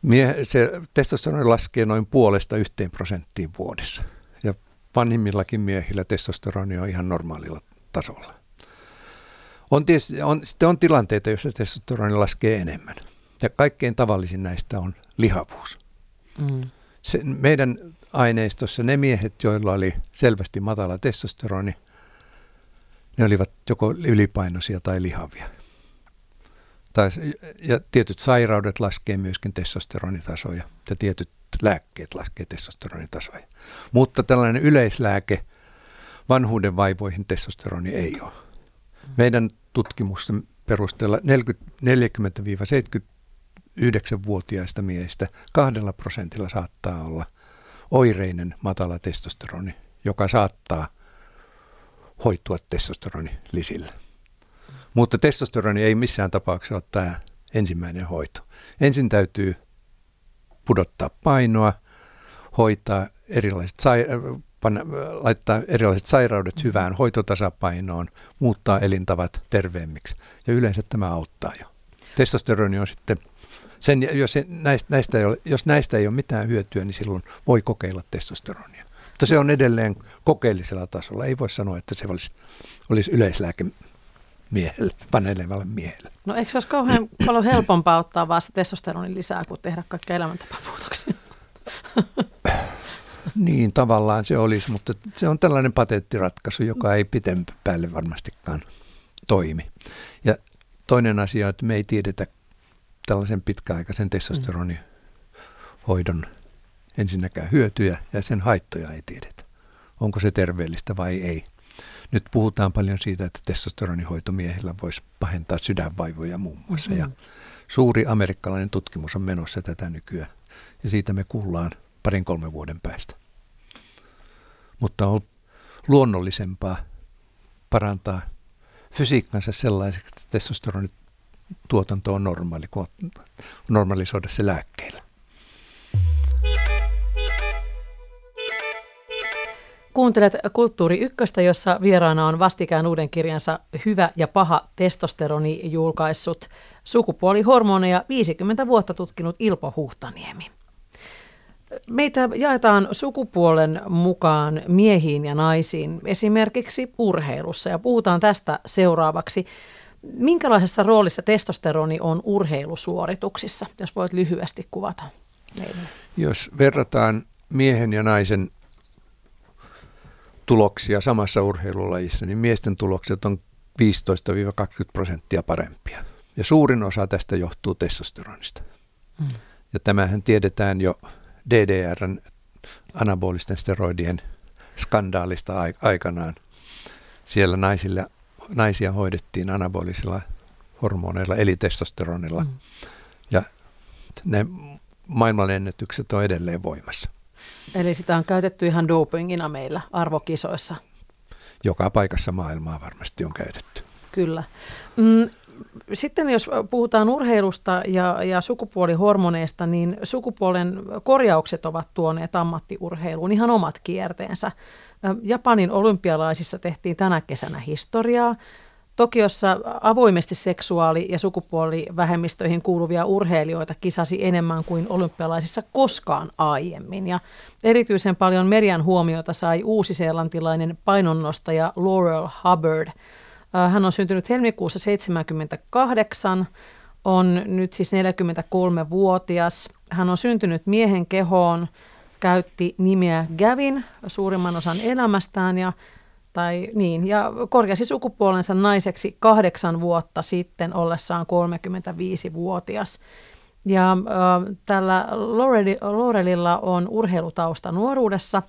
S3: Mie, se testosteroni laskee noin puolesta yhteen prosenttiin vuodessa. Ja vanhimmillakin miehillä testosteroni on ihan normaalilla tasolla. On tietysti, on, sitten on tilanteita, joissa testosteroni laskee enemmän. Ja kaikkein tavallisin näistä on lihavuus. Mm. Se, meidän aineistossa ne miehet, joilla oli selvästi matala testosteroni, ne olivat joko ylipainoisia tai lihavia. Tai, ja tietyt sairaudet laskee myöskin testosteronitasoja ja tietyt lääkkeet laskee testosteronitasoja. Mutta tällainen yleislääke vanhuuden vaivoihin testosteroni ei ole. Meidän tutkimusten perusteella 40-70 yhdeksänvuotiaista miehistä kahdella prosentilla saattaa olla oireinen matala testosteroni, joka saattaa hoitua testosteroni lisillä. Mutta testosteroni ei missään tapauksessa ole tämä ensimmäinen hoito. Ensin täytyy pudottaa painoa, hoitaa erilaiset sai- panna, laittaa erilaiset sairaudet hyvään hoitotasapainoon, muuttaa elintavat terveemmiksi. Ja yleensä tämä auttaa jo. Testosteroni on sitten sen, jos, näistä, näistä ei ole, jos näistä ei ole mitään hyötyä, niin silloin voi kokeilla testosteronia. Mutta se on edelleen kokeellisella tasolla. Ei voi sanoa, että se olisi, olisi yleislääke miehelle, panelevalle miehelle.
S2: No eikö se olisi kauhean paljon helpompaa ottaa vaan sitä testosteronin lisää kuin tehdä kaikkia elämäntapamuutoksia? [LAUGHS]
S3: niin, tavallaan se olisi, mutta se on tällainen patenttiratkaisu, joka ei pitempi päälle varmastikaan toimi. Ja toinen asia, että me ei tiedetä tällaisen pitkäaikaisen testosteronihoidon ensinnäkään hyötyjä ja sen haittoja ei tiedetä. Onko se terveellistä vai ei. Nyt puhutaan paljon siitä, että testosteronihoito miehillä voisi pahentaa sydänvaivoja muun muassa. Mm-hmm. Ja suuri amerikkalainen tutkimus on menossa tätä nykyään. Ja siitä me kuullaan parin kolmen vuoden päästä. Mutta on luonnollisempaa parantaa fysiikkansa sellaiseksi, että testosteronit tuotanto on normaali, kun normalisoida se lääkkeillä.
S2: Kuuntelet Kulttuuri Ykköstä, jossa vieraana on vastikään uuden kirjansa Hyvä ja paha testosteroni julkaissut sukupuolihormoneja 50 vuotta tutkinut Ilpo Huhtaniemi. Meitä jaetaan sukupuolen mukaan miehiin ja naisiin, esimerkiksi urheilussa, ja puhutaan tästä seuraavaksi. Minkälaisessa roolissa testosteroni on urheilusuorituksissa, jos voit lyhyesti kuvata meille?
S3: Jos verrataan miehen ja naisen tuloksia samassa urheilulajissa, niin miesten tulokset on 15-20 prosenttia parempia. Ja suurin osa tästä johtuu testosteronista. Mm. Ja tämähän tiedetään jo DDRn anabolisten steroidien skandaalista aikanaan. Siellä naisilla, naisia hoidettiin anabolisilla hormoneilla eli testosteronilla. Mm. Ja ne maailmanennätykset on edelleen voimassa.
S2: Eli sitä on käytetty ihan dopingina meillä arvokisoissa.
S3: Joka paikassa maailmaa varmasti on käytetty.
S2: Kyllä. Mm, sitten jos puhutaan urheilusta ja, ja sukupuolihormoneista, niin sukupuolen korjaukset ovat tuoneet ammattiurheiluun ihan omat kierteensä. Japanin olympialaisissa tehtiin tänä kesänä historiaa. Tokiossa avoimesti seksuaali- ja sukupuolivähemmistöihin kuuluvia urheilijoita kisasi enemmän kuin olympialaisissa koskaan aiemmin. Ja erityisen paljon median huomiota sai uusiseelantilainen painonnostaja Laurel Hubbard. Äh, hän on syntynyt helmikuussa 78, on nyt siis 43-vuotias. Hän on syntynyt miehen kehoon, käytti nimeä Gavin suurimman osan elämästään ja tai niin, ja korjasi sukupuolensa naiseksi kahdeksan vuotta sitten ollessaan 35-vuotias. Ja äh, tällä Laurelilla on urheilutausta nuoruudessa,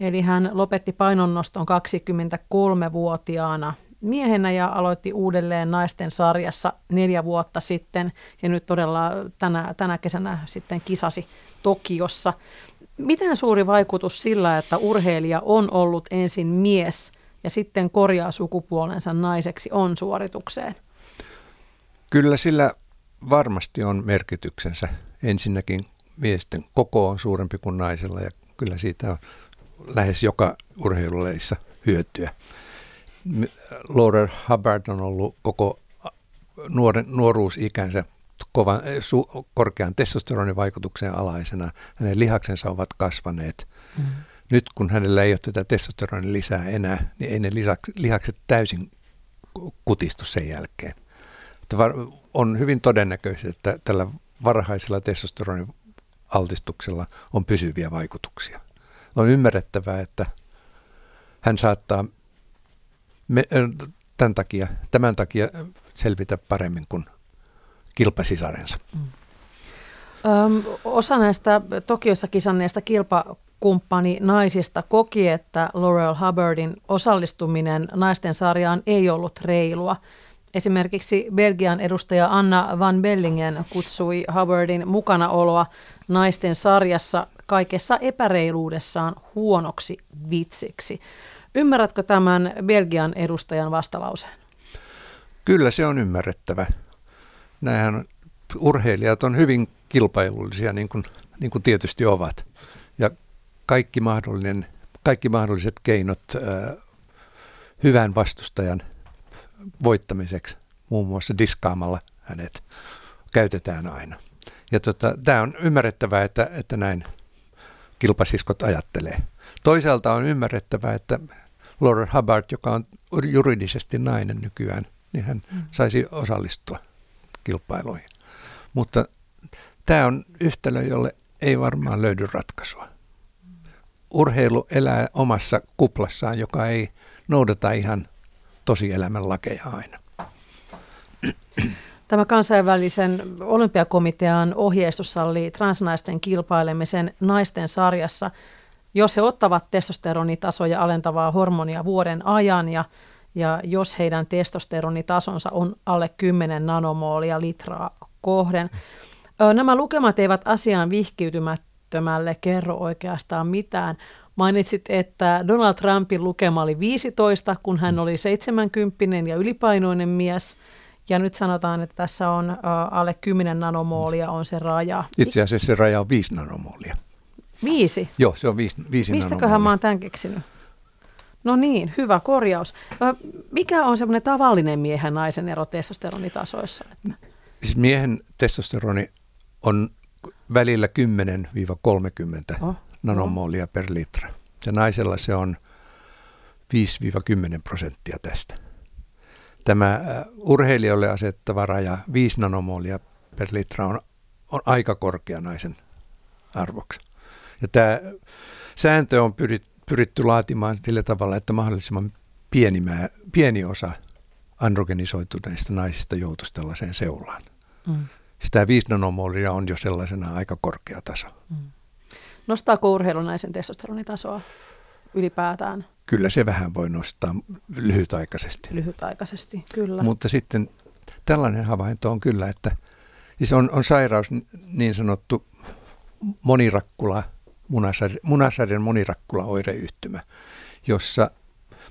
S2: eli hän lopetti painonnoston 23-vuotiaana miehenä ja aloitti uudelleen naisten sarjassa neljä vuotta sitten ja nyt todella tänä, tänä kesänä sitten kisasi Tokiossa. Miten suuri vaikutus sillä, että urheilija on ollut ensin mies ja sitten korjaa sukupuolensa naiseksi on suoritukseen?
S3: Kyllä sillä varmasti on merkityksensä. Ensinnäkin miesten koko on suurempi kuin naisella ja kyllä siitä on lähes joka urheiluleissa hyötyä. Laura Hubbard on ollut koko nuoren, nuoruusikänsä kovan, su, korkean testosteronin vaikutuksen alaisena. Hänen lihaksensa ovat kasvaneet. Mm. Nyt kun hänellä ei ole tätä testosteronin lisää enää, niin ei ne lihakset täysin kutistu sen jälkeen. On hyvin todennäköistä, että tällä varhaisella testosteronin altistuksella on pysyviä vaikutuksia. On ymmärrettävää, että hän saattaa me, tämän, takia, tämän takia selvitä paremmin kuin kilpasisarensa. Mm.
S2: Öm, osa näistä Tokiossa kisanneista kilpakumppani naisista koki, että Laurel Hubbardin osallistuminen naisten sarjaan ei ollut reilua. Esimerkiksi Belgian edustaja Anna van Bellingen kutsui Hubbardin mukanaoloa naisten sarjassa kaikessa epäreiluudessaan huonoksi vitsiksi. Ymmärrätkö tämän Belgian edustajan vastalauseen?
S3: Kyllä se on ymmärrettävä. Näinhän urheilijat on hyvin kilpailullisia, niin kuin, niin kuin tietysti ovat. Ja kaikki, mahdollinen, kaikki mahdolliset keinot äh, hyvän vastustajan voittamiseksi, muun muassa diskaamalla hänet, käytetään aina. Ja tota, tämä on ymmärrettävää, että, että näin kilpasiskot ajattelee. Toisaalta on ymmärrettävää, että Laura Hubbard, joka on juridisesti nainen nykyään, niin hän mm. saisi osallistua kilpailuihin. Mutta tämä on yhtälö, jolle ei varmaan löydy ratkaisua. Urheilu elää omassa kuplassaan, joka ei noudata ihan tosielämän lakeja aina.
S2: Tämä kansainvälisen olympiakomitean ohjeistus sallii transnaisten kilpailemisen naisten sarjassa – jos he ottavat testosteronitasoja alentavaa hormonia vuoden ajan ja, ja jos heidän testosteronitasonsa on alle 10 nanomoolia litraa kohden. Nämä lukemat eivät asiaan vihkiytymättömälle kerro oikeastaan mitään. Mainitsit, että Donald Trumpin lukema oli 15, kun hän oli 70 ja ylipainoinen mies, Ja nyt sanotaan, että tässä on alle 10 nanomoolia on se raja.
S3: Itse asiassa se raja on 5 nanomoolia.
S2: Viisi?
S3: Joo, se on 5 viisi
S2: Mistäköhän mä oon tämän keksinyt? No niin, hyvä korjaus. Mikä on semmoinen tavallinen miehen naisen ero testosteronitasoissa?
S3: Siis miehen testosteroni on välillä 10-30 oh, nanomoolia oh. per litra. Ja naisella se on 5-10 prosenttia tästä. Tämä urheilijoille asettava raja 5 nanomoolia per litra on, on aika korkea naisen arvoksi. Ja tämä sääntö on pyritty pyritty laatimaan sillä tavalla, että mahdollisimman pieni, mä, pieni osa androgenisoituneista naisista joutuisi tällaiseen seulaan. Mm. Siis tämä 5 nanomolia on jo sellaisena aika korkea taso. Mm.
S2: Nostaako urheilunaisen testosteronitasoa ylipäätään?
S3: Kyllä se vähän voi nostaa lyhytaikaisesti.
S2: Lyhytaikaisesti, kyllä.
S3: Mutta sitten tällainen havainto on kyllä, että siis on, on sairaus niin sanottu monirakkula munasarjan monirakkula-oireyhtymä, jossa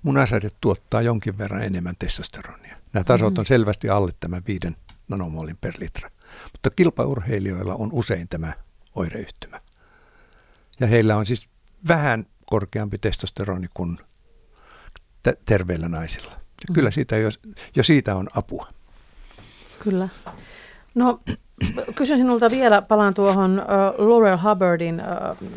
S3: munasarjat tuottaa jonkin verran enemmän testosteronia. Nämä tasot mm-hmm. on selvästi alle tämän viiden nanomolin per litra. Mutta kilpaurheilijoilla on usein tämä oireyhtymä. Ja heillä on siis vähän korkeampi testosteroni kuin terveillä naisilla. Ja. Kyllä siitä jo, jo siitä on apua.
S2: Kyllä. No kysyn sinulta vielä, palaan tuohon uh, Laurel Hubbardin uh,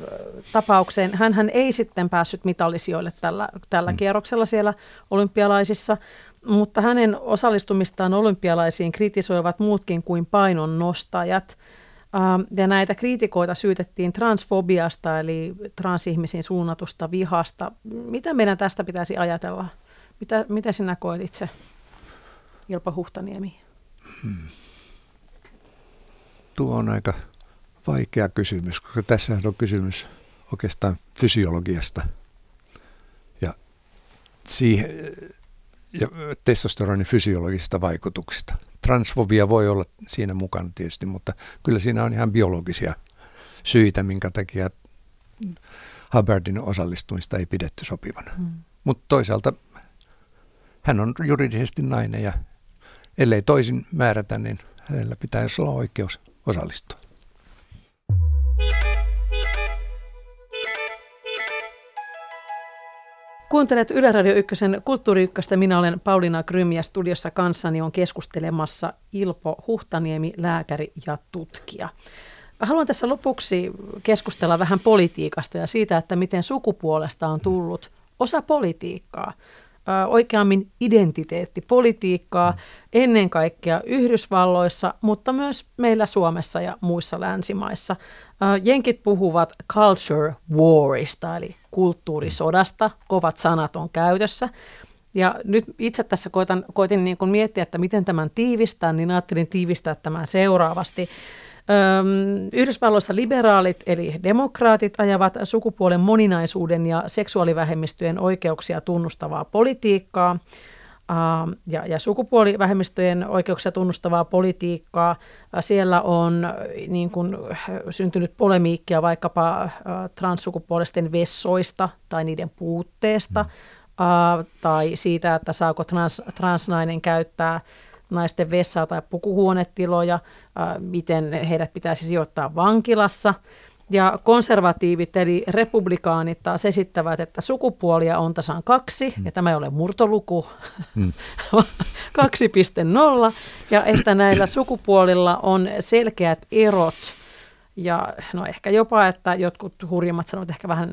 S2: tapaukseen. hän ei sitten päässyt mitallisijoille tällä, tällä mm. kierroksella siellä olympialaisissa, mutta hänen osallistumistaan olympialaisiin kritisoivat muutkin kuin painon nostajat. Uh, ja näitä kriitikoita syytettiin transfobiasta, eli transihmisiin suunnatusta vihasta. Mitä meidän tästä pitäisi ajatella? Mitä, mitä sinä koet itse, Ilpa Huhtaniemi? Hmm
S3: tuo on aika vaikea kysymys, koska tässä on kysymys oikeastaan fysiologiasta ja, siihen, ja testosteronin fysiologisista vaikutuksista. Transfobia voi olla siinä mukana tietysti, mutta kyllä siinä on ihan biologisia syitä, minkä takia Hubbardin osallistumista ei pidetty sopivana. Hmm. Mutta toisaalta hän on juridisesti nainen ja ellei toisin määrätä, niin hänellä pitäisi olla oikeus osallistua.
S2: Kuuntelet Yle Radio 1 Kulttuuri Ykköstä. Minä olen Pauliina Grym ja studiossa kanssani on keskustelemassa Ilpo Huhtaniemi, lääkäri ja tutkija. Haluan tässä lopuksi keskustella vähän politiikasta ja siitä, että miten sukupuolesta on tullut osa politiikkaa oikeammin identiteettipolitiikkaa ennen kaikkea Yhdysvalloissa, mutta myös meillä Suomessa ja muissa länsimaissa. Jenkit puhuvat culture warista, eli kulttuurisodasta, kovat sanat on käytössä. Ja nyt itse tässä koitan, koitin niin kuin miettiä, että miten tämän tiivistää, niin ajattelin tiivistää tämän seuraavasti. Yhdysvalloissa liberaalit eli demokraatit ajavat sukupuolen moninaisuuden ja seksuaalivähemmistöjen oikeuksia tunnustavaa politiikkaa ja, ja sukupuolivähemmistöjen oikeuksia tunnustavaa politiikkaa. Siellä on niin kuin, syntynyt polemiikkia vaikkapa transsukupuolisten vessoista tai niiden puutteesta mm. tai siitä, että saako trans, transnainen käyttää naisten vessaa tai pukuhuonetiloja, miten heidät pitäisi sijoittaa vankilassa. Ja konservatiivit eli republikaanit taas esittävät, että sukupuolia on tasan kaksi, mm. ja tämä ei ole murtoluku, mm. [LAUGHS] 2.0, ja että näillä sukupuolilla on selkeät erot – ja no ehkä jopa, että jotkut hurjimmat sanovat ehkä vähän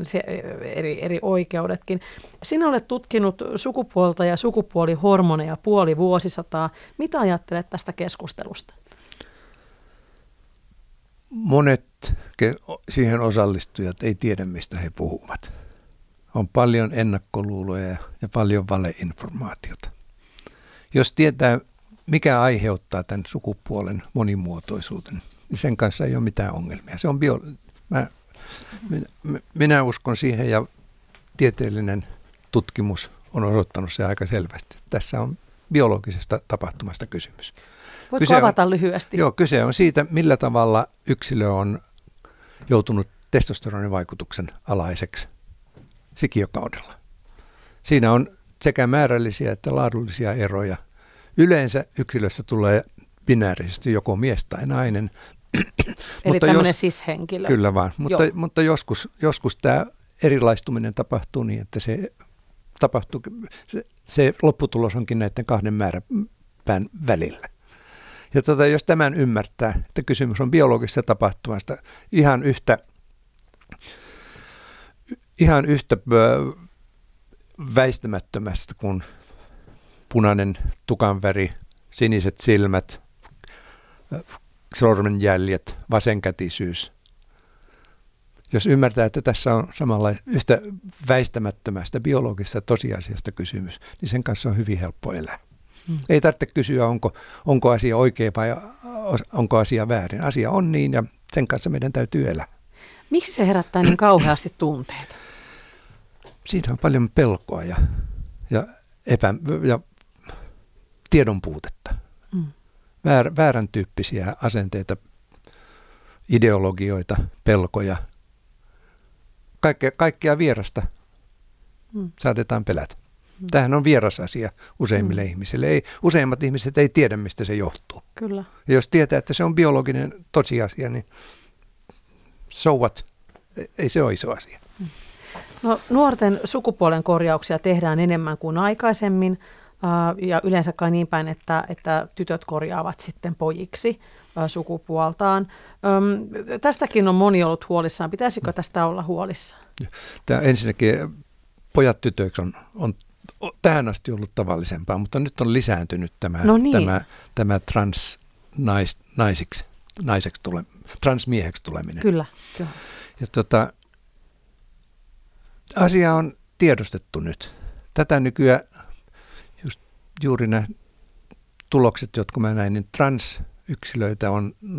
S2: eri, eri oikeudetkin. Sinä olet tutkinut sukupuolta ja sukupuolihormoneja puoli vuosisataa. Mitä ajattelet tästä keskustelusta?
S3: Monet siihen osallistujat ei tiedä, mistä he puhuvat. On paljon ennakkoluuloja ja paljon valeinformaatiota. Jos tietää, mikä aiheuttaa tämän sukupuolen monimuotoisuuden, niin sen kanssa ei ole mitään ongelmia. Se on bio, mä, minä, minä uskon siihen ja tieteellinen tutkimus on osoittanut se aika selvästi. Tässä on biologisesta tapahtumasta kysymys.
S2: Voitko kyse avata on, lyhyesti?
S3: Joo, kyse on siitä, millä tavalla yksilö on joutunut testosteronin vaikutuksen alaiseksi sikiokaudella. Siinä on sekä määrällisiä että laadullisia eroja Yleensä yksilössä tulee binäärisesti joko mies tai nainen.
S2: Eli tämmöinen jos, sishenkilö.
S3: Kyllä vaan, mutta, mutta joskus, joskus tämä erilaistuminen tapahtuu niin, että se, tapahtuu, se, se lopputulos onkin näiden kahden määräpään välillä. Ja tota, jos tämän ymmärtää, että kysymys on biologisesta tapahtumasta ihan yhtä, ihan yhtä väistämättömästä kuin punainen tukanväri, siniset silmät, sormenjäljet, vasenkätisyys. Jos ymmärtää, että tässä on samalla yhtä väistämättömästä biologisesta tosiasiasta kysymys, niin sen kanssa on hyvin helppo elää. Hmm. Ei tarvitse kysyä, onko, onko asia oikea vai onko asia väärin. Asia on niin ja sen kanssa meidän täytyy elää.
S2: Miksi se herättää niin kauheasti tunteita?
S3: Siinä on paljon pelkoa ja, ja, epä, ja tiedon puutetta. Väär, väärän tyyppisiä asenteita, ideologioita, pelkoja. Kaikkea, kaikkea vierasta mm. saatetaan pelätä. Mm. Tämähän on vieras asia useimmille mm. ihmisille. Ei, useimmat ihmiset ei tiedä, mistä se johtuu.
S2: Kyllä.
S3: Ja jos tietää, että se on biologinen tosiasia, niin so what? Ei se ole iso asia. Mm.
S2: No, nuorten sukupuolen korjauksia tehdään enemmän kuin aikaisemmin ja yleensä kai niin päin, että, että tytöt korjaavat sitten pojiksi sukupuoltaan. tästäkin on moni ollut huolissaan. Pitäisikö tästä olla huolissaan?
S3: Tämä ensinnäkin pojat tytöiksi on, on tähän asti ollut tavallisempaa, mutta nyt on lisääntynyt tämä, no niin. tämä, tämä trans nais, naisiksi, naiseksi tule, transmieheksi tuleminen.
S2: Kyllä.
S3: Ja tota, asia on tiedostettu nyt. Tätä nykyään juuri nämä tulokset, jotka mä näin, niin transyksilöitä on 0,7-1,4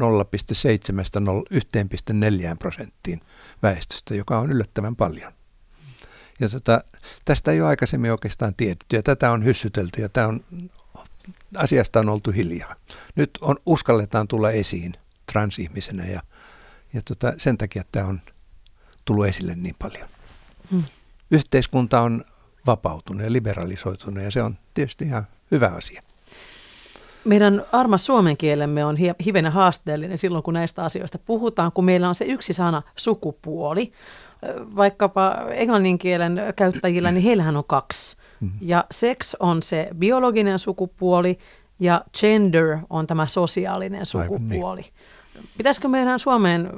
S3: prosenttiin väestöstä, joka on yllättävän paljon. Ja tota, tästä ei ole aikaisemmin oikeastaan tiedetty ja tätä on hyssytelty ja tämä on, asiasta on oltu hiljaa. Nyt on, uskalletaan tulla esiin transihmisenä ja, ja tota, sen takia tämä on tullut esille niin paljon. Hmm. Yhteiskunta on vapautunut ja liberalisoitunut ja se on tietysti ihan hyvä asia.
S2: Meidän armas suomen kielemme on hivenen haasteellinen silloin, kun näistä asioista puhutaan, kun meillä on se yksi sana sukupuoli. Vaikkapa englannin kielen käyttäjillä, niin heillähän on kaksi. Mm-hmm. Ja sex on se biologinen sukupuoli ja gender on tämä sosiaalinen niin. sukupuoli. niin. Pitäisikö meidän Suomeen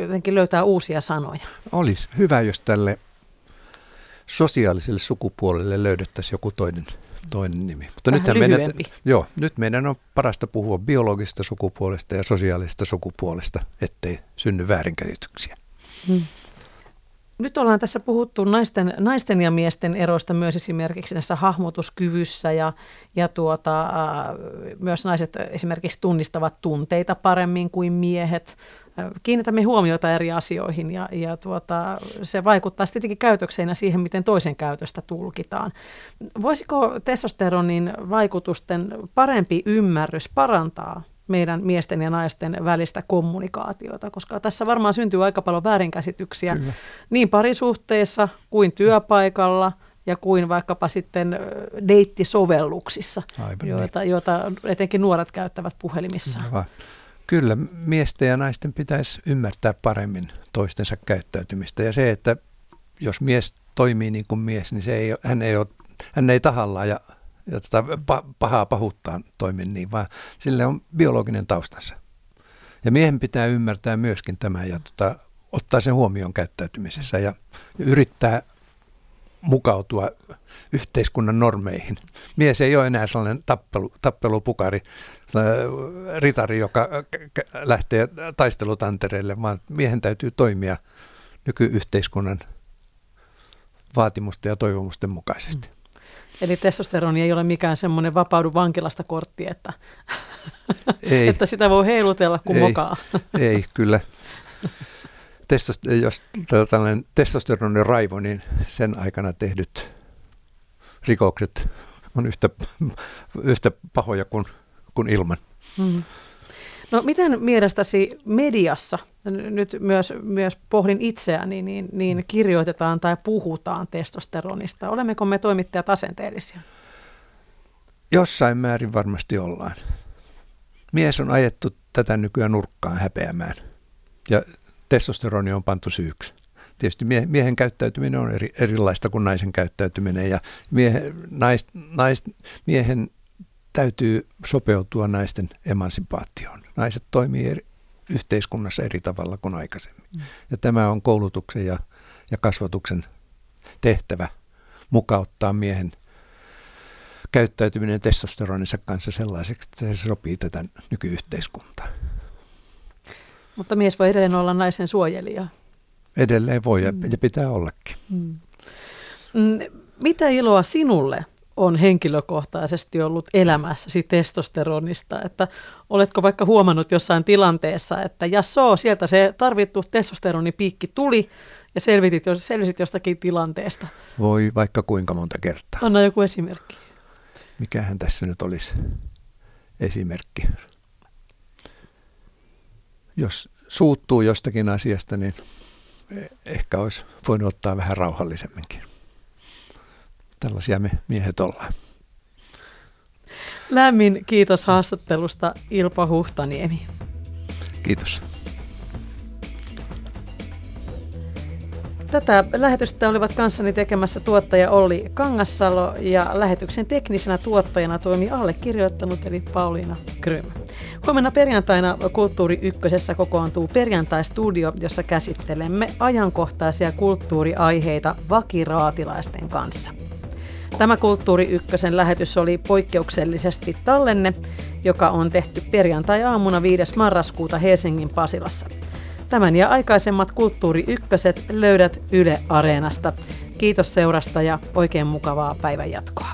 S2: jotenkin löytää uusia sanoja?
S3: Olisi hyvä, jos tälle sosiaaliselle sukupuolelle löydettäisiin joku toinen, toinen nimi.
S2: Mutta nyt meidän,
S3: joo, nyt meidän on parasta puhua biologisesta sukupuolesta ja sosiaalisesta sukupuolesta, ettei synny väärinkäsityksiä. Hmm.
S2: Nyt ollaan tässä puhuttu naisten, naisten ja miesten eroista myös esimerkiksi näissä hahmotuskyvyssä ja, ja tuota, äh, myös naiset esimerkiksi tunnistavat tunteita paremmin kuin miehet kiinnitämme huomiota eri asioihin ja, ja tuota, se vaikuttaa tietenkin käytökseen ja siihen, miten toisen käytöstä tulkitaan. Voisiko testosteronin vaikutusten parempi ymmärrys parantaa meidän miesten ja naisten välistä kommunikaatiota, koska tässä varmaan syntyy aika paljon väärinkäsityksiä Kyllä. niin parisuhteessa kuin työpaikalla ja kuin vaikkapa sitten deittisovelluksissa, Aivan joita, niin. joita etenkin nuoret käyttävät puhelimissaan. Aivan.
S3: Kyllä, miesten ja naisten pitäisi ymmärtää paremmin toistensa käyttäytymistä. Ja se, että jos mies toimii niin kuin mies, niin se ei, hän, ei ole, hän ei tahallaan ja, ja tota, pahaa pahuuttaan toimi niin, vaan sille on biologinen taustansa. Ja miehen pitää ymmärtää myöskin tämä ja tota, ottaa sen huomioon käyttäytymisessä ja yrittää mukautua yhteiskunnan normeihin. Mies ei ole enää sellainen tappelu, tappelupukari, ritari, joka lähtee taistelutantereelle, vaan miehen täytyy toimia nykyyhteiskunnan vaatimusten ja toivomusten mukaisesti.
S2: Eli testosteroni ei ole mikään semmoinen vapaudu vankilasta kortti, että, [LAUGHS] ei. että sitä voi heilutella kuin
S3: ei,
S2: mokaa. [LAUGHS]
S3: Ei, kyllä. Testos, jos tällainen testosteronin raivo, niin sen aikana tehdyt rikokset on yhtä, yhtä pahoja kuin, kuin ilman. Mm.
S2: No miten mielestäsi mediassa, nyt myös, myös pohdin itseäni, niin, niin kirjoitetaan tai puhutaan testosteronista? Olemmeko me toimittajat asenteellisia?
S3: jossain määrin varmasti ollaan. Mies on ajettu tätä nykyään nurkkaan häpeämään ja testosteroni on pantu syyksi. Tietysti miehen käyttäytyminen on eri, erilaista kuin naisen käyttäytyminen ja miehen, nais, nais, miehen täytyy sopeutua naisten emansipaatioon. Naiset toimii eri, yhteiskunnassa eri tavalla kuin aikaisemmin. Mm. Ja tämä on koulutuksen ja, ja kasvatuksen tehtävä mukauttaa miehen käyttäytyminen testosteroninsa kanssa sellaiseksi, että se sopii tätä nykyyhteiskuntaa.
S2: Mutta mies voi edelleen olla naisen suojelija.
S3: Edelleen voi ja, mm. ja pitää ollakin. Mm.
S2: mm mitä iloa sinulle on henkilökohtaisesti ollut elämässäsi testosteronista, että oletko vaikka huomannut jossain tilanteessa, että ja so, sieltä se tarvittu testosteronipiikki tuli ja selvitit, selvisit jostakin tilanteesta.
S3: Voi vaikka kuinka monta kertaa.
S2: Anna joku esimerkki.
S3: Mikähän tässä nyt olisi esimerkki? Jos suuttuu jostakin asiasta, niin ehkä olisi voinut ottaa vähän rauhallisemminkin. Tällaisia me miehet ollaan.
S2: Lämmin kiitos haastattelusta Ilpa Huhtaniemi.
S3: Kiitos.
S2: Tätä lähetystä olivat kanssani tekemässä tuottaja Olli Kangassalo ja lähetyksen teknisenä tuottajana toimi allekirjoittanut eli Pauliina Grym. Huomenna perjantaina Kulttuuri Ykkösessä kokoontuu perjantai-studio, jossa käsittelemme ajankohtaisia kulttuuriaiheita vakiraatilaisten kanssa. Tämä Kulttuuri Ykkösen lähetys oli poikkeuksellisesti tallenne, joka on tehty perjantai-aamuna 5. marraskuuta Helsingin Pasilassa. Tämän ja aikaisemmat Kulttuuri Ykköset löydät Yle Areenasta. Kiitos seurasta ja oikein mukavaa päivänjatkoa.